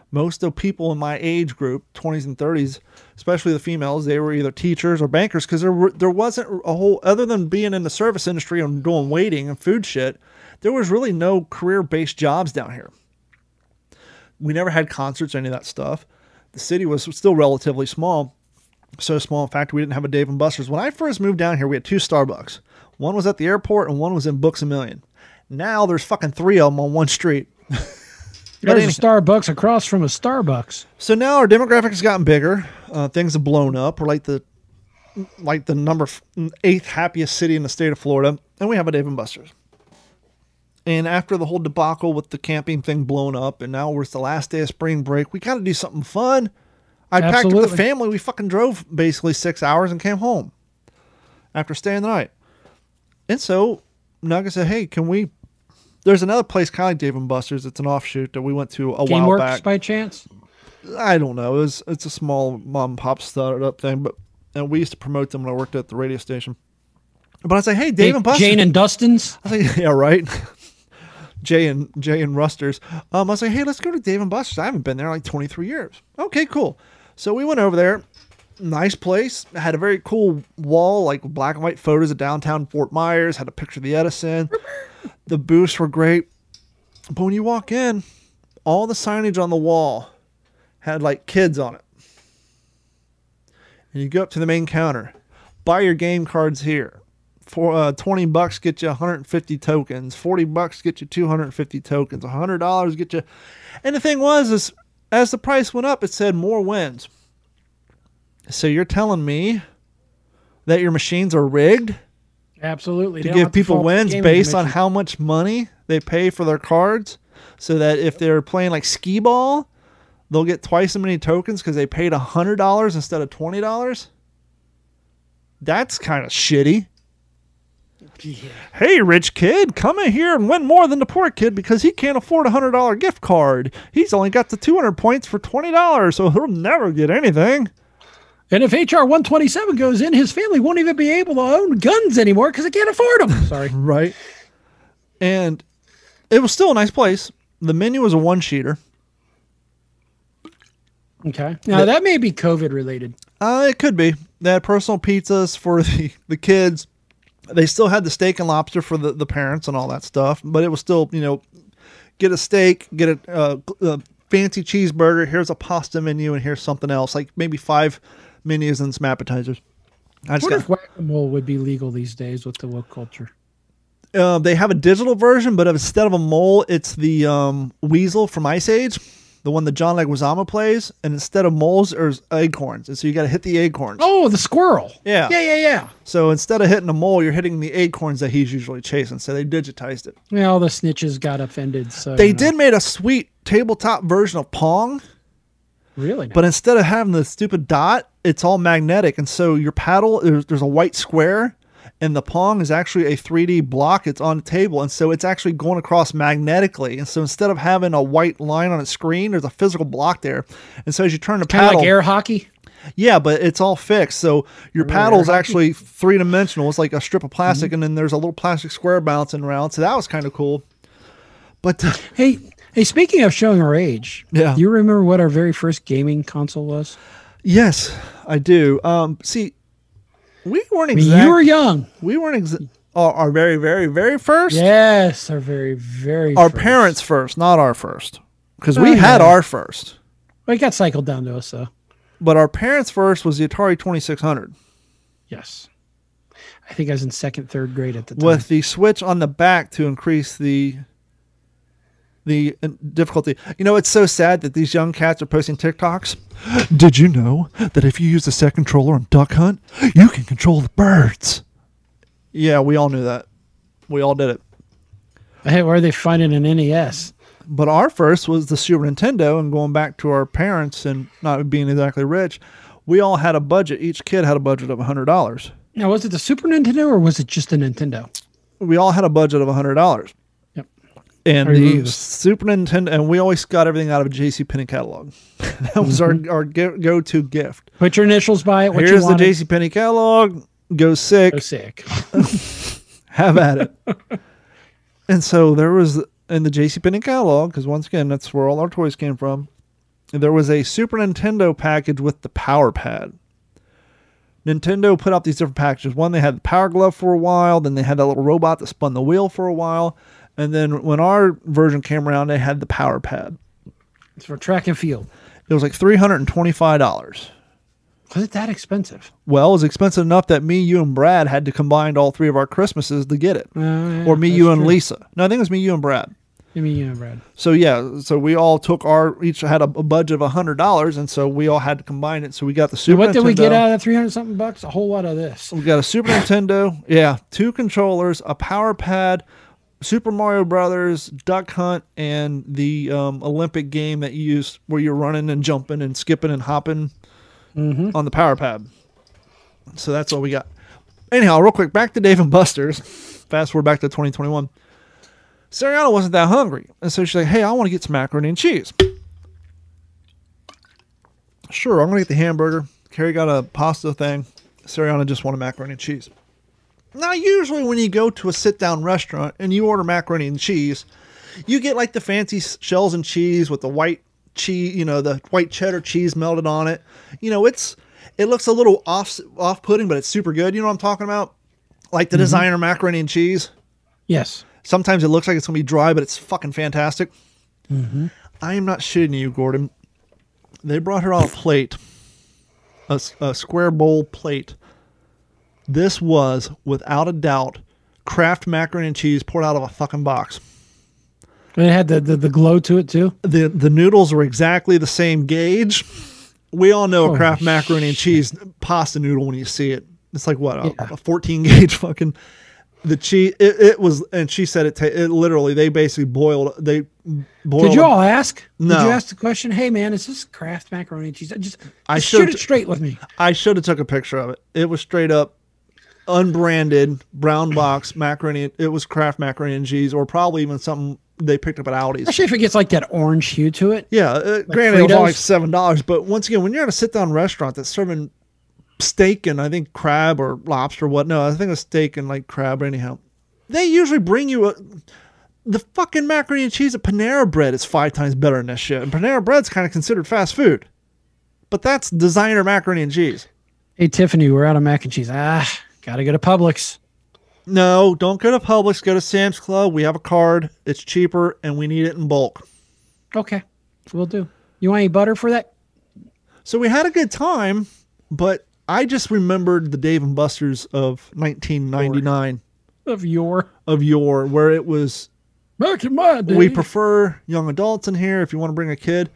Most of the people in my age group, 20s and 30s, especially the females, they were either teachers or bankers because there there wasn't a whole other than being in the service industry and doing waiting and food shit. There was really no career based jobs down here. We never had concerts, any of that stuff. The city was still relatively small so small. In fact, we didn't have a Dave and Buster's. When I first moved down here, we had two Starbucks. One was at the airport, and one was in Books a Million. Now there's fucking three of them on one street. <laughs> There's any- a Starbucks across from a Starbucks. So now our demographic has gotten bigger. Uh, things have blown up. We're like the like the number f- eighth happiest city in the state of Florida, and we have a Dave and Buster's. And after the whole debacle with the camping thing blown up, and now it's the last day of spring break, we got to do something fun. I packed up the family. We fucking drove basically six hours and came home. after staying the night. And so Nugget said, "Hey, can we?" There's another place kind of like Dave and Buster's. It's an offshoot that we went to a while GameWorks back. by chance? I don't know. It was, it's a small mom and pop startup thing, but and we used to promote them when I worked at the radio station. But I say, "Hey, Dave and Buster's." Jane and Dustin's. <laughs> I like, yeah, right. <laughs> Jay and Jay and Rusters. Um, I was like, hey, let's go to Dave and Buster's. I haven't been there in like 23 years. Okay, cool. So we went over there. Nice place. It had a very cool wall, like black and white photos of downtown Fort Myers. Had a picture of the Edison. <laughs> the booths were great. But when you walk in, all the signage on the wall had like kids on it. And you go up to the main counter, buy your game cards here for uh, 20 bucks get you 150 tokens 40 bucks get you 250 tokens $100 get you and the thing was is as the price went up it said more wins so you're telling me that your machines are rigged Absolutely. to They give have to people wins based on how much money they pay for their cards so that if they're playing like skee ball they'll get twice as many tokens because they paid $100 instead of $20 that's kind of shitty Yeah. Hey, rich kid, come in here and win more than the poor kid because he can't afford a hundred dollar gift card. He's only got the two hundred points for twenty dollars, so he'll never get anything. And if HR 127 goes in, his family won't even be able to own guns anymore because they can't afford them. <laughs> Sorry. Right. And it was still a nice place. The menu was a one sheeter. Okay. Now that may be COVID related. Uh, it could be. They had personal pizzas for <laughs> the, the kids. They still had the steak and lobster for the, the parents and all that stuff, but it was still, you know, get a steak, get a, uh, a fancy cheeseburger, here's a pasta menu, and here's something else, like maybe five menus and some appetizers. I I just wonder got, if whack a mole would be legal these days with the woke culture. uh, they have a digital version, but instead of a mole, it's the um, weasel from Ice Age, the one that John Leguizamo plays, and instead of moles, there's acorns, and so you got to hit the acorns. Oh, the squirrel. Yeah. Yeah, yeah, yeah. So instead of hitting a mole, you're hitting the acorns that he's usually chasing. So they digitized it. Yeah, all the snitches got offended. So They you know. did made a sweet tabletop version of Pong, really, but instead of having the stupid dot, it's all magnetic. And so your paddle, there's, there's a white square, and the Pong is actually a 3D block. It's on the table. And so it's actually going across magnetically. And so instead of having a white line on a screen, there's a physical block there. And so as you turn the of paddle, like air hockey. Yeah, but it's all fixed. So your air hockey. actually three dimensional. It's like a strip of plastic, Mm-hmm. and then there's a little plastic square bouncing around. So that was kind of cool. But uh, Hey, hey. Speaking of showing our age, Yeah. do you remember what our very first gaming console was? yes, I do. Um, see, we weren't I mean, exact. you were young. we weren't exa- oh, our very, very, very first. Yes, our very, very. Our first. parents first, not our first, because Oh, we had yeah. our first. Well, it got cycled down to us, though. But our parents' first was the Atari Twenty Six Hundred Yes, I think I was in second, third grade at the time. with the switch on the back to increase the the uh, difficulty. You know, it's so sad that these young cats are posting TikToks. Did you know that if you use the set controller on Duck Hunt, you can control the birds? Yeah, we all knew that. We all did it. Hey, where are they finding an NES? But our first was the Super Nintendo, and going back to our parents and not being exactly rich, we all had a budget. Each kid had a budget of hundred dollars. Now, was it the Super Nintendo or was it just the Nintendo? We all had a budget of hundred dollars. And the. Super Nintendo, and we always got everything out of a JC Penney catalog. <laughs> that was Mm-hmm. our our go to gift. Put your initials by it. What Here's the. JC Penney catalog. Go sick. Oh, sick. <laughs> have at it. <laughs> and so there was in the JC Penney catalog, because once again, that's where all our toys came from. There was a Super Nintendo package with the Power Pad. Nintendo put out these different packages. One, they had the Power Glove for a while, then they had that little robot that spun the wheel for a while, and then when our version came around, they had the Power Pad. It's for track and field. It was like three hundred and twenty-five dollars. Was it that expensive? Well, it was expensive enough that me, you, and Brad had to combine all three of our Christmases to get it, Uh, yeah, or me, you, and true. Lisa. No, I think it was me, you, and Brad. I mean, yeah, Brad. So yeah, so we all took our each had a, a budget of a hundred dollars, and so we all had to combine it. So we got the Super. what did we get out of that 300 something bucks? A whole lot of this. We got a Super Nintendo, yeah, two controllers, a power pad, Super Mario Brothers, Duck Hunt, and the um, Olympic game that you use where you're running and jumping and skipping and hopping Mm-hmm. on the power pad. So that's all we got. Anyhow, real quick, back to Dave and Buster's. Fast forward back to 2021. Sariana wasn't that hungry. And so she's like, hey, I want to get some macaroni and cheese. Sure, I'm going to get the hamburger. Carrie got a pasta thing. Sariana just wanted macaroni and cheese. Now, usually when you go to a sit down restaurant and you order macaroni and cheese, you get like the fancy shells and cheese with the white cheese, you know, the white cheddar cheese melted on it. You know, it's it looks a little off off putting, but it's super good. You know what I'm talking about? Like the mm-hmm. designer macaroni and cheese. Yes. Sometimes it looks like it's gonna be dry, but it's fucking fantastic. Mm-hmm. I am not shitting you, Gordon. They brought her on a plate, a, a square bowl plate. This was, without a doubt, Kraft macaroni and cheese poured out of a fucking box. And it had the, the, the glow to it too. the the noodles were exactly the same gauge. We all know a Holy Kraft macaroni and cheese pasta noodle when you see it. It's like what a, Yeah. a 14 <laughs> gauge fucking the cheese. It, it was, and she said it. Ta- it literally they basically boiled. They boiled. Did you all ask? Did you ask the question? Hey man, is this Kraft macaroni and cheese? Just, I just shoot should- it straight with me. I should have took a picture of it. It was straight up unbranded brown box <clears throat> macaroni. It was Kraft macaroni and cheese, or probably even something they picked up at Aldi's. Especially if it gets like that orange hue to it. Yeah, uh, granted, it was Fritos? only seven dollars, but once again, when you're at a sit-down restaurant that's serving steak and I think crab or lobster, what? No, I think a steak and like crab. Anyhow, they usually bring you a the fucking macaroni and cheese at Panera Bread is five times better than this shit. And Panera Bread's kind of considered fast food, but that's designer macaroni and cheese. Hey Tiffany, we're out of mac and cheese. Ah, gotta go to Publix. No, don't go to Publix. Go to Sam's Club. We have a card. It's cheaper, and we need it in bulk. Okay, we'll do. You want any butter for that? So we had a good time, but I just remembered the Dave and Buster's of 1999 Of your of yore, where it was. back in my day. We prefer young adults in here. If you want to bring a kid,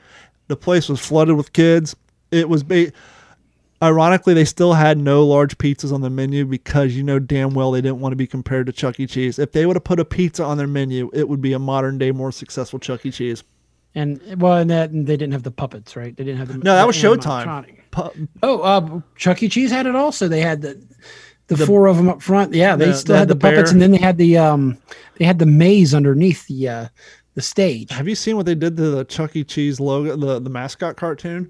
the place was flooded with kids. It was. Ba- Ironically, they still had no large pizzas on the menu because you know damn well they didn't want to be compared to Chuck E. Cheese. If they would have put a pizza on their menu, it would be a modern day, more successful Chuck E. Cheese. and well, and that and they didn't have the puppets, right? They didn't have the No, that the was Showtime. Pu- Oh, uh, Chuck E. Cheese had it also. They had the the, four of them up front. Yeah, they The- still they had had the, the puppets, bear. and then they had the um they had the maze underneath the uh the stage. Have you seen what they did to the Chuck E. Cheese logo, the, the mascot cartoon?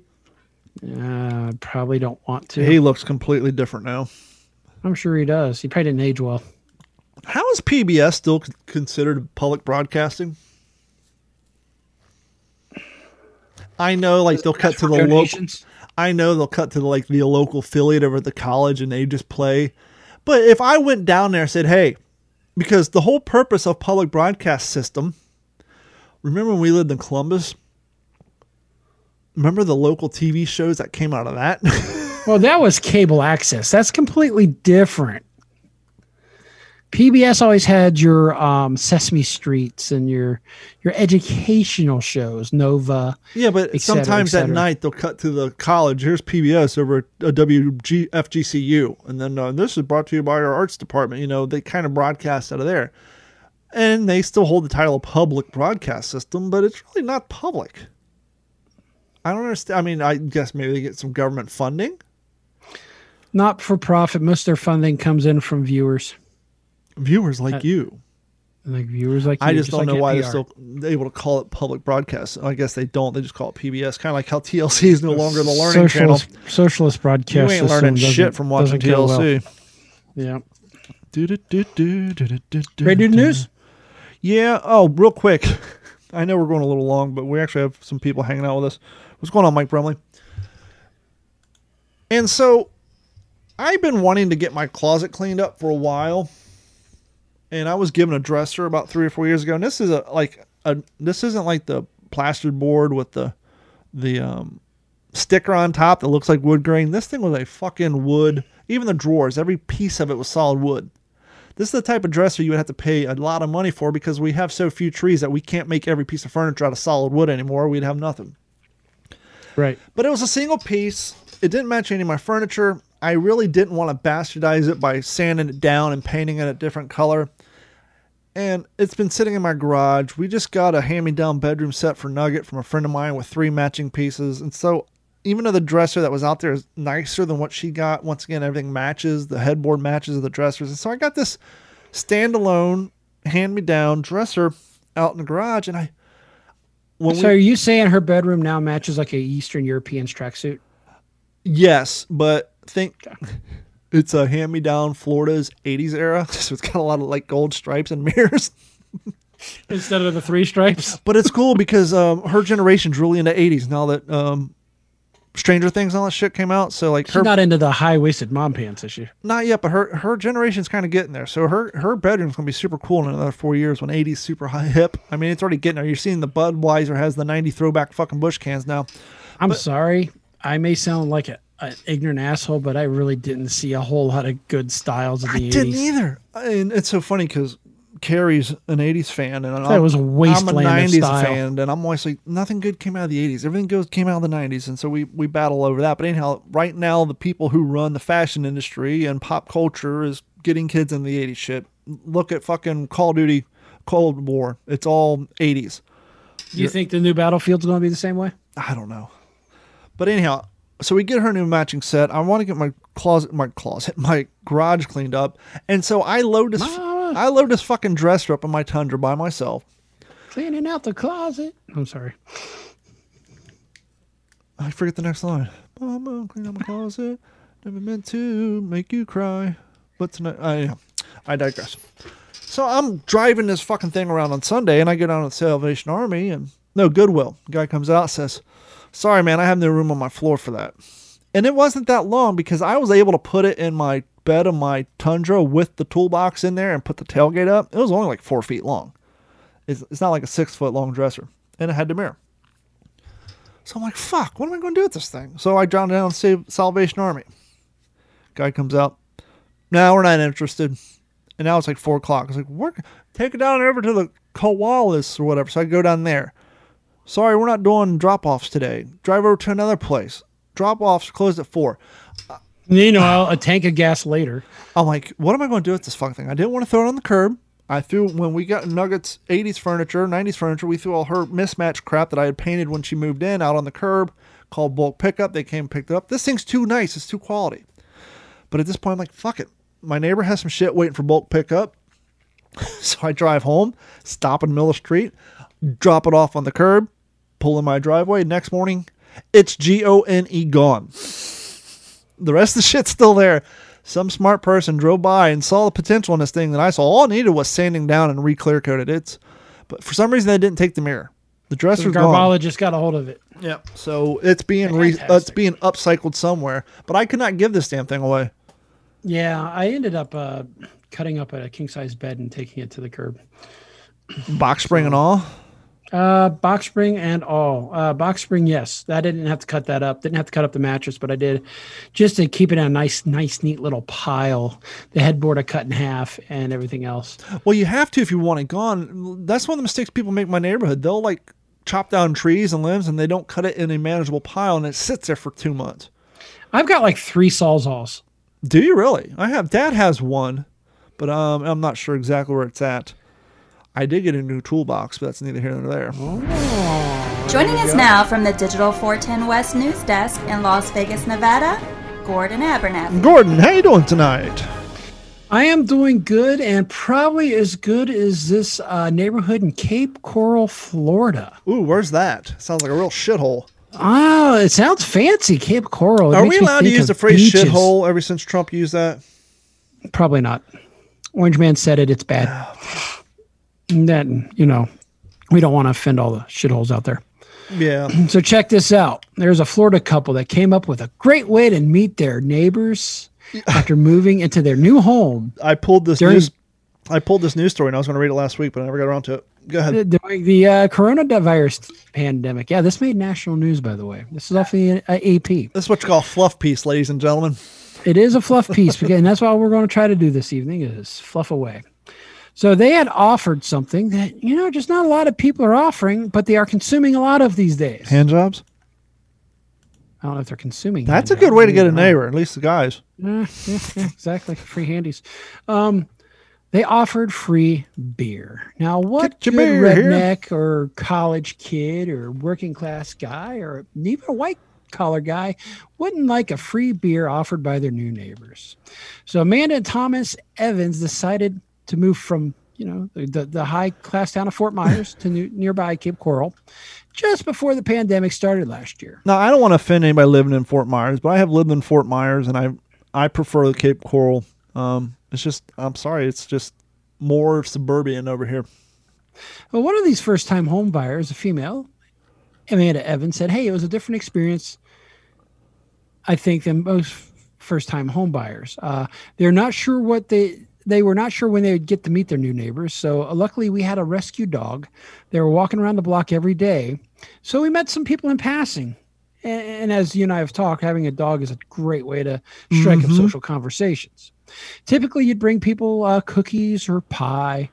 Uh, I probably don't want to. He looks completely different now. I'm sure he does. He probably didn't age well. How is PBS still considered public broadcasting? I know, like they'll cut to the local. I know they'll cut to the, like the local affiliate over at the college, and they just play. But if I went down there and said, "Hey," because the whole purpose of public broadcast system. Remember when we lived in Columbus? Remember the local TV shows that came out of that? <laughs> Well, that was cable access. That's completely different. PBS always had your um, Sesame Streets and your your educational shows, Nova. Yeah, but cetera, sometimes at night they'll cut to the college. Here's PBS over a uh, WG, FGCU, and then uh, this is brought to you by our arts department. You know, they kind of broadcast out of there, and they still hold the title of public broadcast system, but it's really not public. I don't understand. I mean, I guess maybe they get some government funding. Not for profit. Most of their funding comes in from viewers, Viewers like Uh, you. like viewers like I you, just don't like know why they're still able to call it public broadcast. I guess they don't. They just call it PBS. Kind of like how TLC is no longer the learning channel. socialist, socialist broadcast. You ain't learning shit from watching doesn't well. TLC. Yeah. Do-do-do-do-do-do-do-do. Ready to do news? Yeah. Oh, real quick. <laughs> I know we're going a little long, but we actually have some people hanging out with us. What's going on, Mike Brumley? And so I've been wanting to get my closet cleaned up for a while. And I was given a dresser about three or four years ago. And this is a like a this isn't like the plastered board with the the um sticker on top that looks like wood grain. This thing was a fucking wood. Even the drawers, every piece of it was solid wood. This is the type of dresser you would have to pay a lot of money for because we have so few trees that we can't make every piece of furniture out of solid wood anymore. We'd have nothing. Right. But it was a single piece. It didn't match any of my furniture. I really didn't want to bastardize it by sanding it down and painting it a different color. And it's been sitting in my garage. We just got a hand me down bedroom set for Nugget from a friend of mine with three matching pieces. And so even though the dresser that was out there is nicer than what she got, once again, everything matches. The headboard matches the dressers. And so I got this standalone, hand me down dresser out in the garage. And I, when So we, are you saying her bedroom now matches like a Eastern European's tracksuit? yes, but think <laughs> it's a hand me down Florida's 80s era. <laughs> So it's got a lot of like gold stripes and mirrors. Instead of the three stripes? But it's cool because um, her generation's really into 80s now that um, Stranger Things and all that shit came out. So like She's her not into the high waisted mom pants issue. Not yet, but her her generation's kind of getting there. So her her bedroom's gonna be super cool in another four years when 80's super high hip. I mean, it's already getting there. You're seeing the Budweiser has the 90 throwback fucking Bush cans now. I'm sorry. I may sound like a, an ignorant asshole, but I really didn't see a whole lot of good styles of I the didn't either. And it's so funny because Carrie's an 80s fan, and it was a I'm a 90s style. fan, and I'm always like, nothing good came out of the 80s. Everything goes came out of the 90s, and so we we battle over that. But anyhow, right now the people who run the fashion industry and pop culture is getting kids in the 80s shit. Look at fucking Call of Duty, Cold War. It's all 80s. Do you think the new Battlefield's going to be the same way? I don't know. But anyhow, so we get her new matching set. I want to get my closet, my closet, <laughs> my garage cleaned up, and so I load this. Mama. I load this fucking dresser up in my Tundra by myself. Cleaning out the closet. I'm sorry. I forget the next line. Mama, clean out my closet. Never meant to make you cry, but tonight I, I digress. So I'm driving this fucking thing around on Sunday, and I get on the Salvation Army, and no Goodwill. Guy comes out says, "Sorry, man, I have no room on my floor for that." And it wasn't that long because I was able to put it in my bed of my Tundra with the toolbox in there and put the tailgate up. It was only like four feet long. It's, it's not like a six foot long dresser, and it had the mirror. So I'm like, fuck, what am I going to do with this thing? So I drown down save Salvation Army. Guy comes out. No, we're not interested. And now it's like four o'clock. I was like, we're, take it down over to the Koalas or whatever. So I go down there. Sorry, we're not doing drop offs today. Drive over to another place. Drop offs closed at four. You know, a tank of gas later. I'm like, what am I going to do with this fucking thing? I didn't want to throw it on the curb. I threw when we got Nuggets 80s furniture, 90s furniture. We threw all her mismatched crap that I had painted when she moved in out on the curb. Called bulk pickup. They came and picked it up. This thing's too nice. It's too quality. But at this point, I'm like, fuck it. My neighbor has some shit waiting for bulk pickup. <laughs> so I drive home, stop in the middle of the street, drop it off on the curb, pull in my driveway. Next morning, it's G O N E gone. The rest of the <laughs> shit's still there. Some smart person drove by and saw the potential in this thing that I saw. All it needed was sanding down and re-clear coated. it. but for some reason they didn't take the mirror. The The dresser's gone. Garbala just got a hold of it. Yeah. So it's being re- uh, it's being upcycled somewhere. But I could not give this damn thing away. Yeah, I ended up uh, cutting up a king size bed and taking it to the curb. Box spring and all. Uh, box spring and all. Uh, box spring, yes. I didn't have to cut that up. Didn't have to cut up the mattress, but I did just to keep it in a nice, nice, neat little pile. The headboard I cut in half and everything else. Well, you have to if you want it gone. That's one of the mistakes people make in my neighborhood. They'll like chop down trees and limbs and they don't cut it in a manageable pile and it sits there for two months. I've got like three sawzalls. Do you really? I have. Dad has one, but um, I'm not sure exactly where it's at. I did get a new toolbox, but that's neither here nor there. Joining us now from the Digital 410 West News Desk in Las Vegas, Nevada, Gordon Abernathy. Gordon, how you doing tonight? I am doing good and probably as good as this uh, neighborhood in Cape Coral, Florida. Ooh, where's that? Sounds like a real shithole. Oh, it sounds fancy, Cape Coral. It Are we allowed to use the phrase beaches. shithole ever since Trump used that? Probably not. Orange Man said it. It's bad. <sighs> that you know, we don't want to offend all the shitholes out there. Yeah. <clears throat> So check this out. There's a Florida couple that came up with a great way to meet their neighbors <laughs> after moving into their new home I pulled this During- news. I pulled this news story and I was going to read it last week, but I never got around to it. Go ahead. during the uh, coronavirus pandemic. Yeah, this made national news, by the way. This is off the uh, AP. This is what you call a fluff piece, ladies and gentlemen. It is a fluff piece, because, and that's what we're going to try to do this evening is fluff away. So they had offered something that you know just not a lot of people are offering, but they are consuming a lot of these days. Hand jobs. I don't know if they're consuming. That's a good jobs, way to get a neighbor, at least the guys. Yeah, yeah, yeah, exactly. Free handies. Um, they offered free beer. Now, what good beer here. redneck or college kid or working class guy or even a white collar guy wouldn't like a free beer offered by their new neighbors. So Amanda and Thomas Evans decided to move from you know the, the high class town of Fort Myers <laughs> to new, nearby Cape Coral just before the pandemic started last year. Now, I don't want to offend anybody living in Fort Myers, but I have lived in Fort Myers, and I I prefer the Cape Coral. Um, it's just I'm sorry, it's just more suburban over here. Well, one of these first time home buyers, a female, Amanda Evans, said, Hey, it was a different experience, I think, than most first time home buyers. Uh, they're not sure what they. They were not sure when they would get to meet their new neighbors. So, uh, luckily, we had a rescue dog. They were walking around the block every day. So, we met some people in passing. And, and as you and I have talked, having a dog is a great way to strike up social conversations. Typically, you'd bring people uh, cookies or pie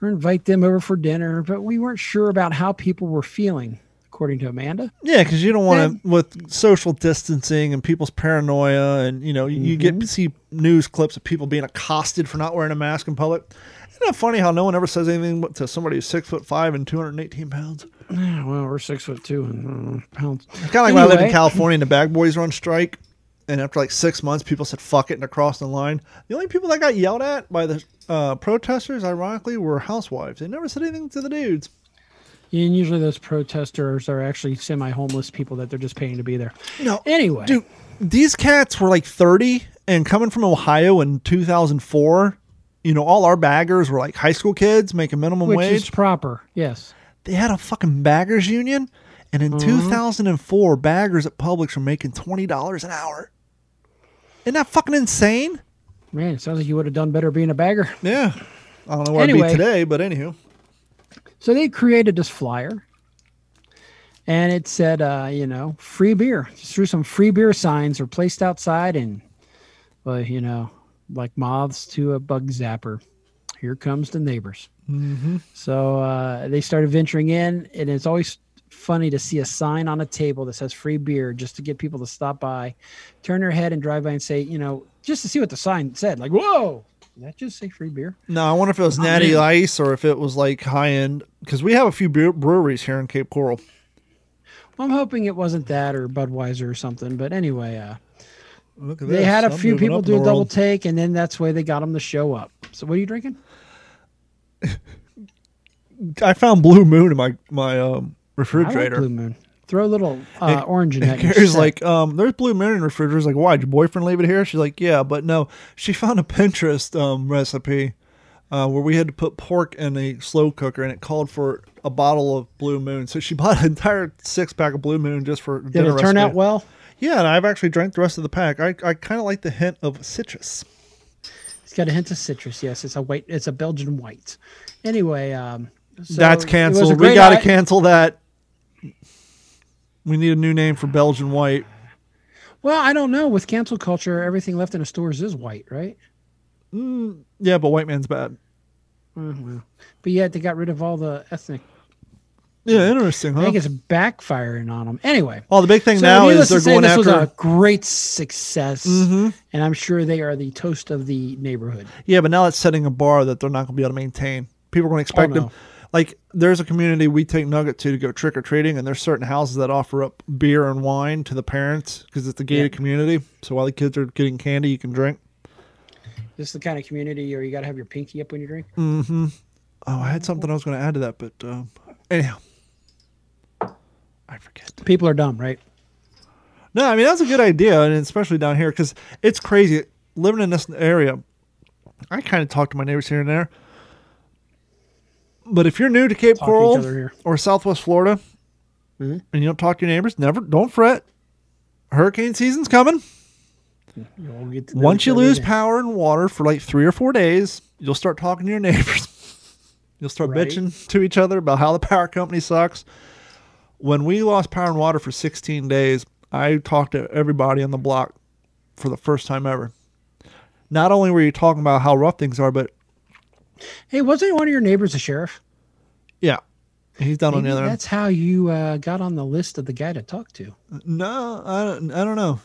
or invite them over for dinner, but we weren't sure about how people were feeling, according to Amanda. Yeah, because you don't want to with social distancing and people's paranoia, and you know you, you get to see news clips of people being accosted for not wearing a mask in public. Isn't it funny how no one ever says anything to somebody who's six foot five and two hundred and eighteen pounds? Yeah, well, we're six foot two and uh, pounds. It's kind of like when I lived in California and the bag boys were on strike. And after like six months, people said "fuck it" and across the line. The only people that got yelled at by the uh, protesters, ironically, were housewives. They never said anything to the dudes. And usually those protesters are actually semi-homeless people that they're just paying to be there. No, Anyway, dude, these cats were like thirty, and coming from Ohio in two thousand four, you know, all our baggers were like high school kids making minimum which wage. is proper. Yes. they had a fucking baggers union, and in Mm-hmm. 2004, baggers at Publix were making twenty dollars an hour. Isn't that fucking insane? Man, it sounds like you would have done better being a bagger. Yeah. I don't know where I'd Anyway. be today, but anywho. So they created this flyer, and it said, uh, you know, free beer. Just threw some free beer signs were placed outside, and, well, you know, like moths to a bug zapper. Here comes the neighbors. Mm-hmm. So uh, they started venturing in, and it's always funny to see a sign on a table that says free beer just to get people to stop by, turn their head and drive by and say, you know, just to see what the sign said. Like, whoa, did that just say free beer? No, I wonder if it was Natty Ice or if it was like high end because we have a few beer- breweries here in Cape Coral. I'm hoping it wasn't that or Budweiser or something. But anyway, uh, Look at they this. had a I'm few moving people up in do a the double world. take, and then that's why they got them to show up. So, what are you drinking? <laughs> I found Blue Moon in my my um, I like refrigerator. Blue Moon. Throw a little uh, And- orange in that. Gary's like, um, there's Blue Moon in the refrigerator. He's like, why? Did your boyfriend leave it here? She's like, yeah, but no. She found a Pinterest um, recipe uh, where we had to put pork in a slow cooker, and it called for a bottle of Blue Moon. So she <laughs> bought an entire six pack of Blue Moon just for did dinner it turn recipe. out well? Yeah, and I've actually drank the rest of the pack. I, I kind of like the hint of citrus. It's got a hint of citrus. Yes, it's a white. It's a Belgian white. Anyway, um, so That's it was a canceled. We got to i- cancel that. We need a new name for Belgian white. Well, I don't know. With cancel culture, everything left in the stores is white, right? Yeah, but white man's bad. Well, but yet they got rid of all the ethnic. Yeah, interesting, Huh? I think it's backfiring on them. Anyway, Well, the big thing so now is they're going this after. was a great success, Mhm. and I'm sure they are the toast of the neighborhood. Yeah, but now it's setting a bar that they're not going to be able to maintain. People are going to expect Oh, no. them. Like, there's a community we take Nugget to to go trick or treating, and there's certain houses that offer up beer and wine to the parents because it's a gated Yeah. community. So while the kids are getting candy, you can drink. This is the kind of community where you got to have your pinky up when you drink. Mm-hmm. Oh, I had something I was going to add to that, but um, anyhow, I forget. People are dumb, right? No, I mean that's a good idea, and especially down here because it's crazy living in this area. I kind of talk to my neighbors here and there, but if you're new to Cape Talk Coral here. or Southwest Florida, Mhm. and you don't talk to your neighbors, never don't fret. Hurricane season's coming. You'll get to Once you lose then. power and water for like three or four days, you'll start talking to your <laughs> neighbors. you'll start Right. bitching to each other about how the power company sucks. When we lost power and water for 16 days, I talked to everybody on the block for the first time ever. Not only were you talking about how rough things are, but Hey, wasn't one of your neighbors a sheriff? yeah, he's down on the other. that's how you uh, got on the list of the guy to talk to. No, I don't, I don't know.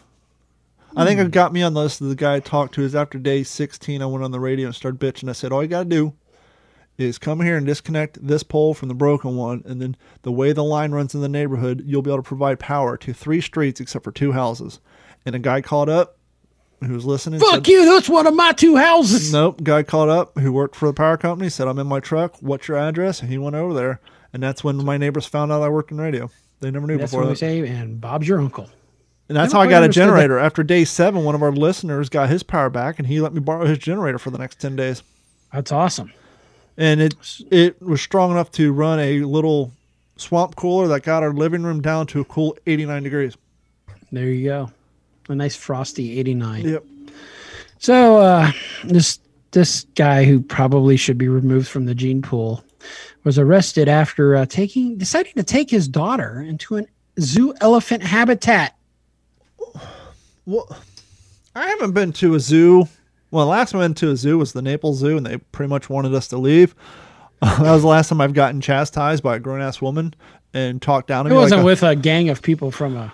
I think it got me on the list of the guy I talked to is after day 16, I went on the radio and started bitching. I said, all you got to do is come here and disconnect this pole from the broken one, and then the way the line runs in the neighborhood, you'll be able to provide power to three streets except for two houses. And a guy called up who was listening. Fuck said, you! That's one of my two houses. Nope. Guy called up who worked for the power company, said, I'm in my truck. What's your address? And he went over there. And that's when my neighbors found out I worked in radio. They never knew That's before what we say. And Bob's your uncle. And that's how I got a understood that. generator. After day seven, one of our listeners got his power back and he let me borrow his generator for the next 10 days. That's awesome. And it, it was strong enough to run a little swamp cooler that got our living room down to a cool 89 degrees. There you go. A nice frosty 89. Yep. So uh, this this guy who probably should be removed from the gene pool was arrested after uh, taking deciding to take his daughter into a zoo elephant habitat. Well, I haven't been to a zoo. Well, the last time I went to a zoo was the Naples Zoo, and they pretty much wanted us to leave. <laughs> that was the last time I've gotten chastised by a grown ass woman and talked down to It me. wasn't like a- with a gang of people from a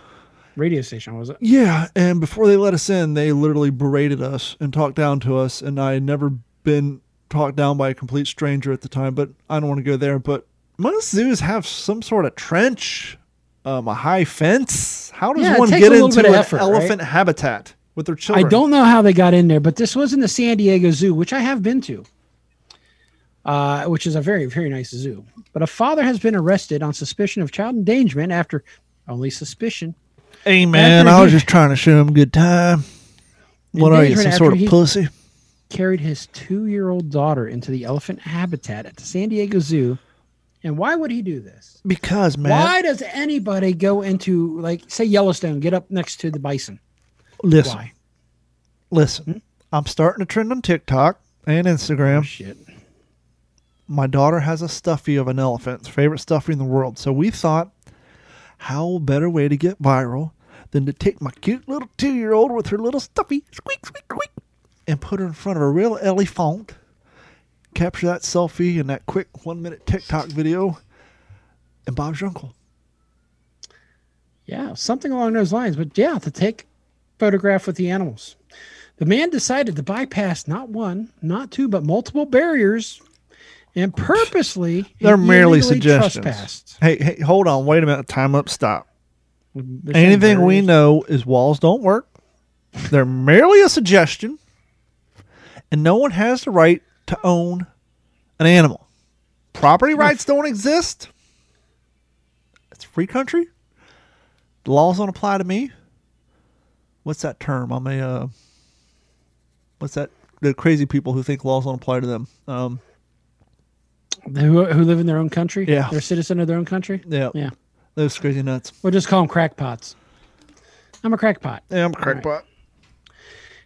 radio station, was it? Yeah, and before they let us in, they literally berated us and talked down to us. And I had never been talked down by a complete stranger at the time, but I don't want to go there. But most zoos have some sort of trench, um, a high fence. How does Yeah, one get into an effort, right? elephant habitat with their children? I don't know how they got in there, but this was in the San Diego Zoo, which I have been to, uh, which is a very, very nice zoo. But a father has been arrested on suspicion of child endangerment after only suspicion. Hey man, I was just trying to show him a good time. What are you, some sort of pussy? Carried his two year old daughter into the elephant habitat at the San Diego Zoo. And why would he do this? Because man, Why does anybody go into, like, say, Yellowstone, get up next to the bison? listen, Why? listen. Hmm? I'm starting to trend on TikTok and Instagram. Oh, shit. my daughter has a stuffy of an elephant, favorite stuffy in the world. So we thought, how better way to get viral than to take my cute little two year old with her little stuffy, squeak, squeak, squeak, and put her in front of a real elephant, capture that selfie in that quick one minute TikTok video, and Bob's your uncle. Yeah, something along those lines. But yeah, to take photograph with the animals. The man decided to bypass not one, not two, but multiple barriers and purposely They're merely suggestions. trespassed. Hey, hey, hold on, wait a minute, time up, stop. They're saying Anything we know is walls don't work. They're merely a suggestion, and no one has the right to own an animal. Property rights don't exist. It's a free country. The laws don't apply to me. What's that term? I'm a. Uh, what's that? The crazy people who think laws don't apply to them. Um, who, who live in their own country. Yeah. they're a citizen of their own country. yeah, Yeah, those crazy nuts. we'll just call them crackpots. I'm a crackpot. Yeah, I'm a All right. crackpot.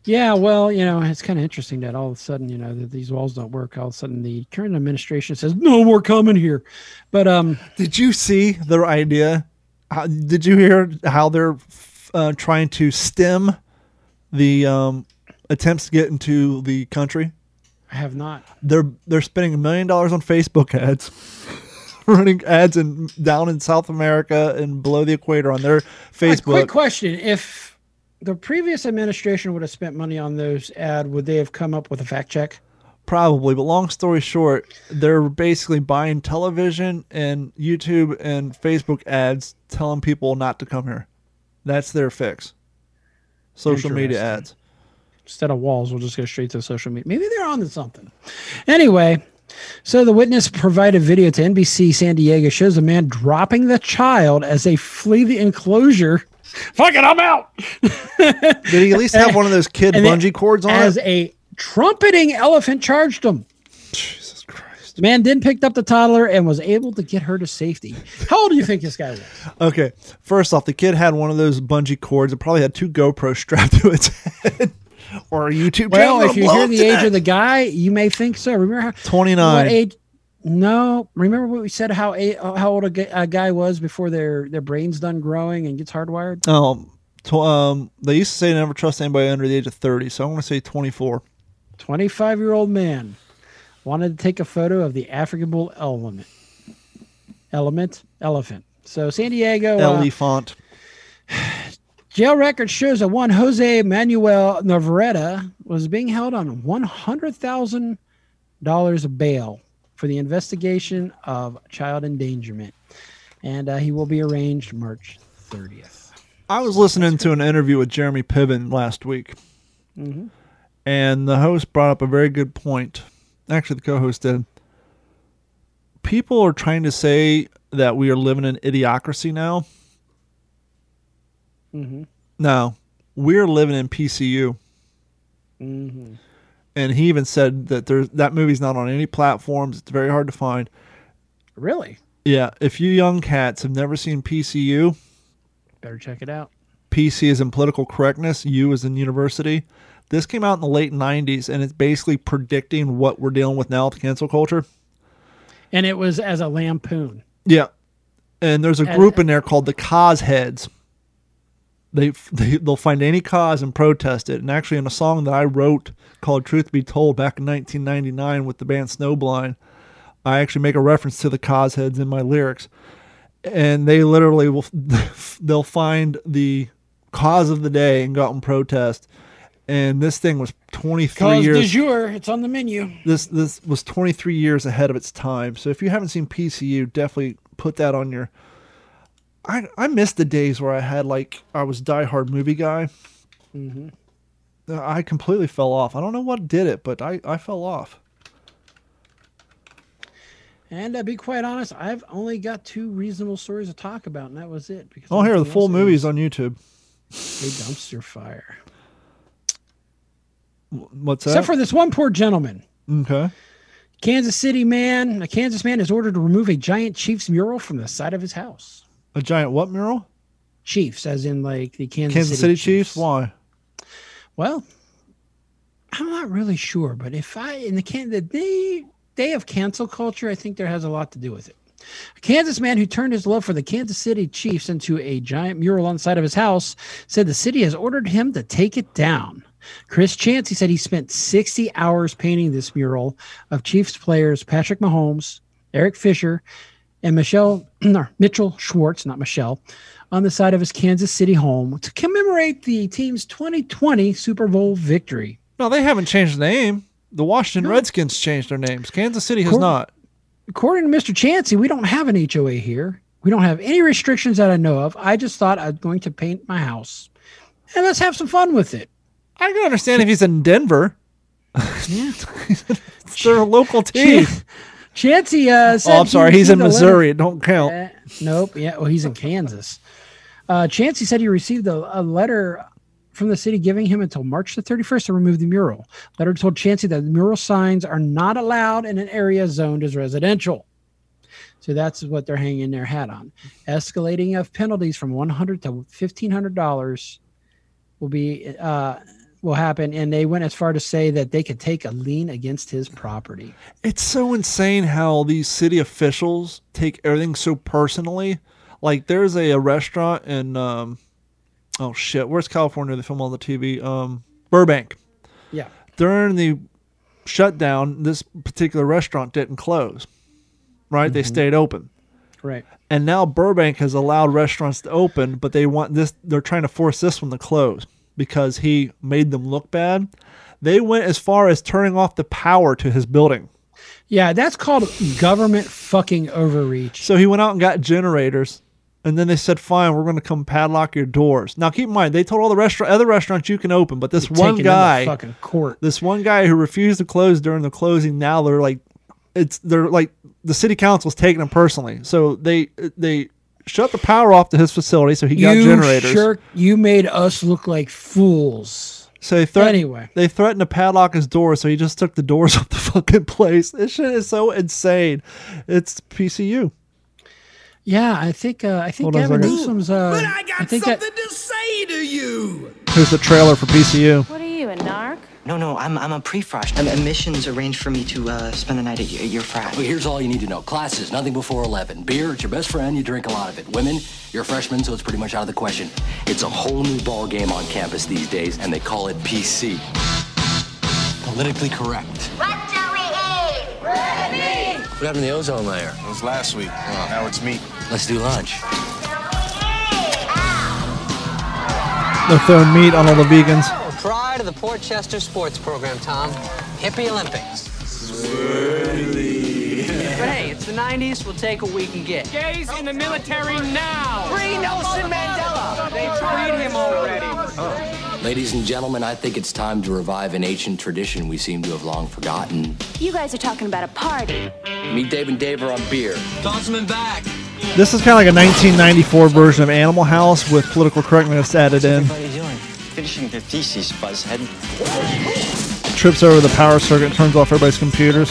Yeah, well, you know, it's kind of interesting that all of a sudden, you know, that these walls don't work. All of a sudden, the current administration says no more coming here. But um, Did you see their idea? How, did you hear how they're uh, trying to stem the um, attempts to get into the country? I have not. They're they're spending a million dollars on Facebook ads, <laughs> running ads in down in South America and below the equator on their Facebook. quick question: If the previous administration would have spent money on those ad, would they have come up with a fact check? Probably, but long story short, they're basically buying television and YouTube and Facebook ads telling people not to come here. That's their fix. Social media ads. Instead of walls, we'll just go straight to social media. Maybe they're on to something. Anyway, so the witness provided video to NBC San Diego shows a man dropping the child as they flee the enclosure. <laughs> Fuck it, I'm out. <laughs> Did he at least have one of those kid And bungee cords on as it? a trumpeting elephant charged him. Jesus Christ. The man then picked up the toddler and was able to get her to safety. How old do you think this guy was? Okay, first off, the kid had one of those bungee cords. It probably had two GoPros strapped to its <laughs> head. Or a YouTube channel. Well, if you hear the age of the guy, you may think so. Remember how 29. What age? No, remember what we said how a, how old a, a guy was before their their brains done growing and gets hardwired. Um, tw- um, they used to say never trust anybody under the age of 30, so I'm going to say 24. Twenty five year old man wanted to take a photo of the African bull element. Element elephant. So San Diego uh, Elephant. <sighs> <sighs> jail record shows that one Jose Manuel Navarrete was being held on one hundred thousand dollars bail for the investigation of child endangerment, and uh, he will be arraigned March 30th. I was listening to an interview with Jeremy Piven last week, and the host brought up a very good point. Actually, the co-host did. People are trying to say that we are living in idiocracy now. Mm-hmm. No, we're living in PCU. Mm-hmm. And he even said that there's that movie's not on any platforms. It's very hard to find. Really? Yeah, if you young cats have never seen PCU, Better check it out. PC is in political correctness, U is in university. This came out in the late 90s and it's basically predicting what we're dealing with now with cancel culture. And it was as a lampoon. Yeah. And there's a group in there called the cause heads. They, <laughs> they they'll find any cause and protest it. And actually, in a song that I wrote called "Truth Be Told" back in 1999 with the band Snowblind, I actually make a reference to the cause heads in my lyrics. And they literally will <laughs> they'll find the cause of the day and go out and protest. And this thing was 23 Cause years du jour, it's on the menu. this this was 23 years ahead of its time. So if you haven't seen PCU, definitely put that on your. I I miss the days where I had like I was diehard movie guy. Mm-hmm. Uh, I completely fell off. I don't know what did it, but I I fell off. And to be quite honest, I've only got two reasonable stories to talk about, and that was it. Because Oh, here the full movies on YouTube. A dumpster fire. What's that? Except for this one poor gentleman. okay. Kansas City man, a Kansas man is ordered to remove a giant Chiefs mural from the side of his house. A giant what mural? Chiefs, as in like the Kansas, Kansas City Chiefs. Why? Well, I'm not really sure, but if I in the can the day day of cancel culture, I think there has a lot to do with it. A Kansas man who turned his love for the Kansas City Chiefs into a giant mural on the side of his house said the city has ordered him to take it down. Chris Chansey said he spent 60 hours painting this mural of Chiefs players Patrick Mahomes, Eric Fisher, and Michelle <clears throat> no, Mitchell Schwartz, not Michelle, on the side of his Kansas City home to commemorate the team's 2020 Super Bowl victory. No, they haven't changed the name. The Washington Redskins changed their names. Kansas City has not. According to Mr. Chansey, we don't have an HOA here. We don't have any restrictions that I know of. I just thought I'm going to paint my house. And let's have some fun with it. I can understand if he's in Denver. Yeah. <laughs> It's their local <laughs> team. Chansey uh, said Oh, I'm sorry. He's in a letter- Missouri. It don't count. Uh, nope. Yeah. Well, he's in Kansas. Uh, Chansey said he received a, a letter from the city giving him until March the 31st to remove the mural. Letter told Chansey that the mural signs are not allowed in an area zoned as residential. So that's what they're hanging their hat on. Escalating of penalties from 100 to 1500 dollars will be uh, will happen, and they went as far to say that they could take a lien against his property. It's so insane how these city officials take everything so personally. Like there's a, a restaurant in um oh shit, where's California? They film all the TV. Um Burbank. Yeah. During the shutdown, this particular restaurant didn't close. Right? They stayed open. Right. And now Burbank has allowed restaurants to open, but they want this they're trying to force this one to close because he made them look bad. They went as far as turning off the power to his building. Yeah, that's called government fucking overreach. So he went out and got generators, and then they said, "Fine, we're going to come padlock your doors." Now, keep in mind, they told all the restaurant, other restaurants you can open, but this Taking one guy, fucking court. this one guy who refused to close during the closing, now they're like, it's they're like the city council's taking him personally. So they they shut the power off to his facility, so he got you generators. Sure, you made us look like fools. So they threatened, Anyway. they threatened to padlock his door, so he just took the doors <laughs> off the fucking place. This shit is so insane. It's PCU. Yeah, I think uh, I think Hold Gavin. Newsom's. Uh, But I got think something that to say to you. Here's the trailer for PCU. What are you, a narc? No, no, I'm, I'm a pre-frosh. Um, missions arranged for me to uh, spend the night at your, your frat. Well, here's all you need to know. Classes, nothing before 11. Beer, it's your best friend. You drink a lot of it. Women, you're a freshman, so it's pretty much out of the question. It's a whole new ball game on campus these days, and they call it PC. Politically correct. What shall we eat? What happened to the ozone layer? It was last week. now it's meat. Let's do lunch. They're throwing meat on all the vegans. Pride of the Portchester sports program, Tom. Hippie Olympics. Swirly. But hey, it's the 90s, we'll take what we can get. Gays in the military now! Free Nelson Mandela! They freed him already. Oh. Ladies and gentlemen, I think it's time to revive an ancient tradition we seem to have long forgotten. You guys are talking about a party. Meet Dave and Dave are on beer. Toss back. This is kind of like a 1994 version of Animal House with political correctness added in. Finishing the thesis, Buzzhead. Trips over the power circuit turns off everybody's computers.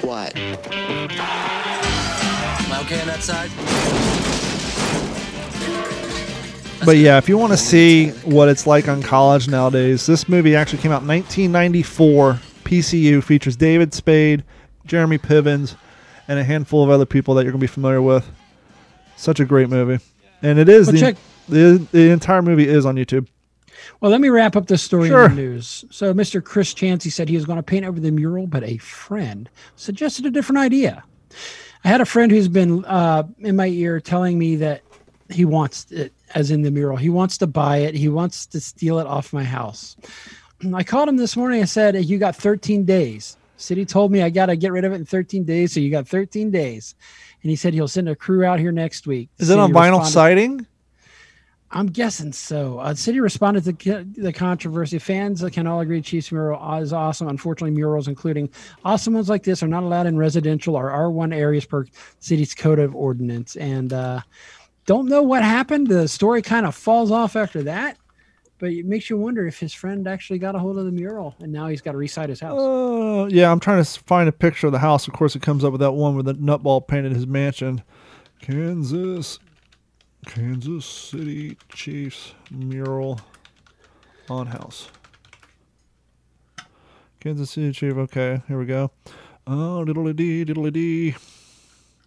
What? Am I okay on that side? But yeah, if you want to see what it's like on college nowadays, this movie actually came out in 1994. PCU features David Spade, Jeremy Pivens, and a handful of other people that you're going to be familiar with. Such a great movie. And it is Well, the, check- the the entire movie is on YouTube. Well, let me wrap up this story Sure. in the news. So, Mr. Chris Chansey said he was going to paint over the mural, but a friend suggested a different idea. I had a friend who's been uh, in my ear telling me that he wants it, as in the mural. He wants to buy it. He wants to steal it off my house. I called him this morning. I said, "You got 13 days." City told me I got to get rid of it in 13 days, so you got 13 days. And he said he'll send a crew out here next week. Is it on vinyl siding? I'm guessing so. Uh, City responded to the controversy. Fans can all agree Chiefs mural is awesome. Unfortunately, murals, including awesome ones like this, are not allowed in residential or R1 areas per city's code of ordinance. And uh, don't know what happened. The story kind of falls off after that, but it makes you wonder if his friend actually got a hold of the mural and now he's got to reside his house. Uh, yeah, I'm trying to find a picture of the house. Of course, it comes up with that one where the nutball painted his mansion. Kansas, Kansas City Chiefs mural on house. Kansas City Chief. Okay, here we go. Oh, diddly dee, diddly dee.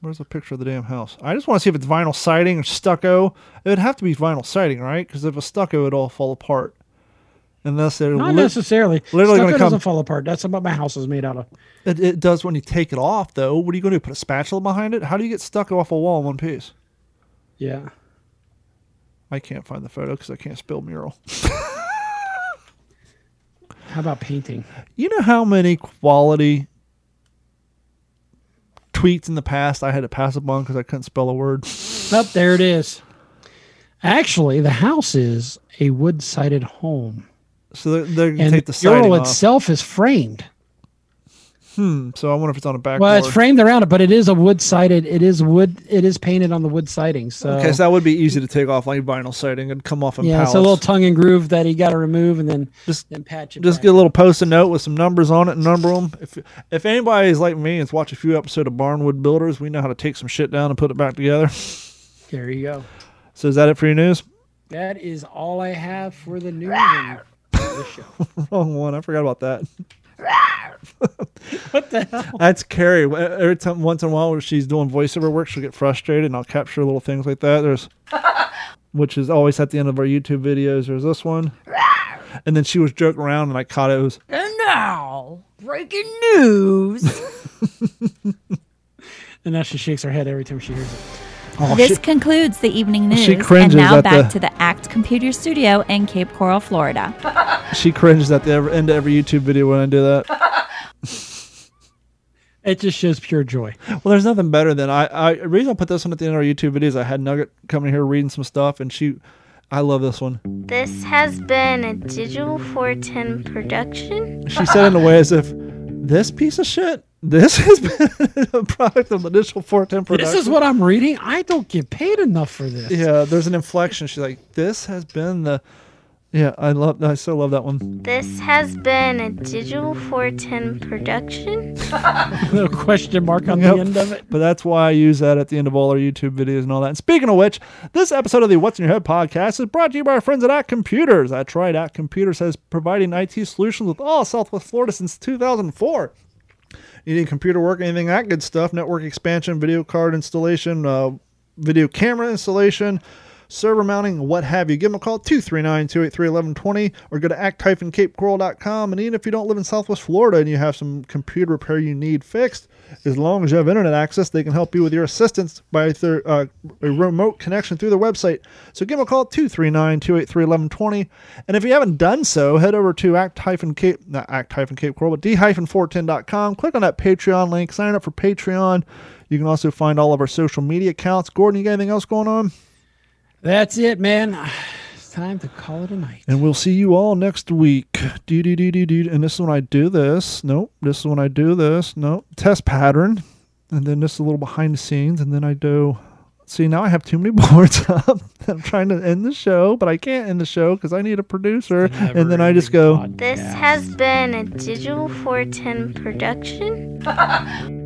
Where's the picture of the damn house? I just want to see if it's vinyl siding or stucco. It would have to be vinyl siding, right? Because if it's stucco, it'd all fall apart. Unless they're Not lit- necessarily. literally Stucco going to come. doesn't fall apart. That's what my house is made out of. It, it does when you take it off, though. What are you going to do? Put a spatula behind it? How do you get stuck off a wall in one piece? Yeah. I can't find the photo because I can't spell mural. <laughs> How about painting? You know how many quality tweets in the past I had to pass up on because I couldn't spell a word? <laughs> Up there it is. Actually, the house is a wood-sided home, So they're, they're going to take the the mural off. itself is framed. Hmm. So I wonder if it's on a back. Well, it's framed around it, but it is a wood-sided. It is wood. It is painted on the wood siding. So Okay, so that would be easy to take off like vinyl siding and come off in yeah, pallets. it's a little tongue and groove that you got to remove and then Just- then patch it. Just back. get a little post-it note with some numbers on it and number them. If if anybody is like me and's watched a few episodes of Barnwood Builders, we know how to take some shit down and put it back together. There you go. So is that it for your news? That is all I have for the news. and the show. <laughs> Wrong one. I forgot about that. <laughs> What the hell? That's Carrie. Every time, once in a while, when she's doing voiceover work, she'll get frustrated, and I'll capture little things like that. There's, <laughs> which is always at the end of our YouTube videos. There's this one, and then she was joking around, and I caught it. It was And now, breaking news. <laughs> And now she shakes her head every time she hears it. Oh, this she- concludes the evening news. she and now at back the- to the ACT Computer Studio in Cape Coral, Florida. she cringes at the end of every YouTube video when I do that. <laughs> It just shows pure joy. Well, there's nothing better than I. I the reason I put this one at the end of our YouTube videos. I had Nugget coming here reading some stuff, and she, I love this one. This has been a Digital 410 production. She said in a way as if this piece of shit. This <laughs> has been a product of the Digital 410 production. This is what I'm reading. I don't get paid enough for this. Yeah, there's an inflection. She's like, "This has been the." Yeah, I love. I still love that one. This has been a Digital 410 production. <laughs> Little question mark on Yep. the end of it. But that's why I use that at the end of all our YouTube videos and all that. And speaking of which, this episode of the What's in Your Head podcast is brought to you by our friends at ACT Computers. That's right, ACT Computers has providing IT solutions with all of Southwest Florida since 2004. You need computer work, anything that good stuff, network expansion, video card installation, uh, video camera installation, server mounting, what have you. Give them a call 239 283 1120 or go to act-capecoral.com. And even if you don't live in Southwest Florida and you have some computer repair you need fixed, as long as you have internet access, they can help you with your assistance by uh, a remote connection through their website. So give them a call 239 283 1120. And if you haven't done so, head over to act-cape, not act-cape coral, but d-410.com. Click on that Patreon link, sign up for Patreon. You can also find all of our social media accounts. Gordon, you got anything else going on? That's it, man. It's time to call it a night. And we'll see you all next week. Do do do do do. And this is when I do this. Nope. This is when I do this. Nope. Test pattern. And then this is a little behind the scenes. And then I do. See, now I have too many <laughs> boards up. <laughs> I'm trying to end the show, but I can't end the show because I need a producer. And then I just go. This has been a Digital 410 production. <laughs>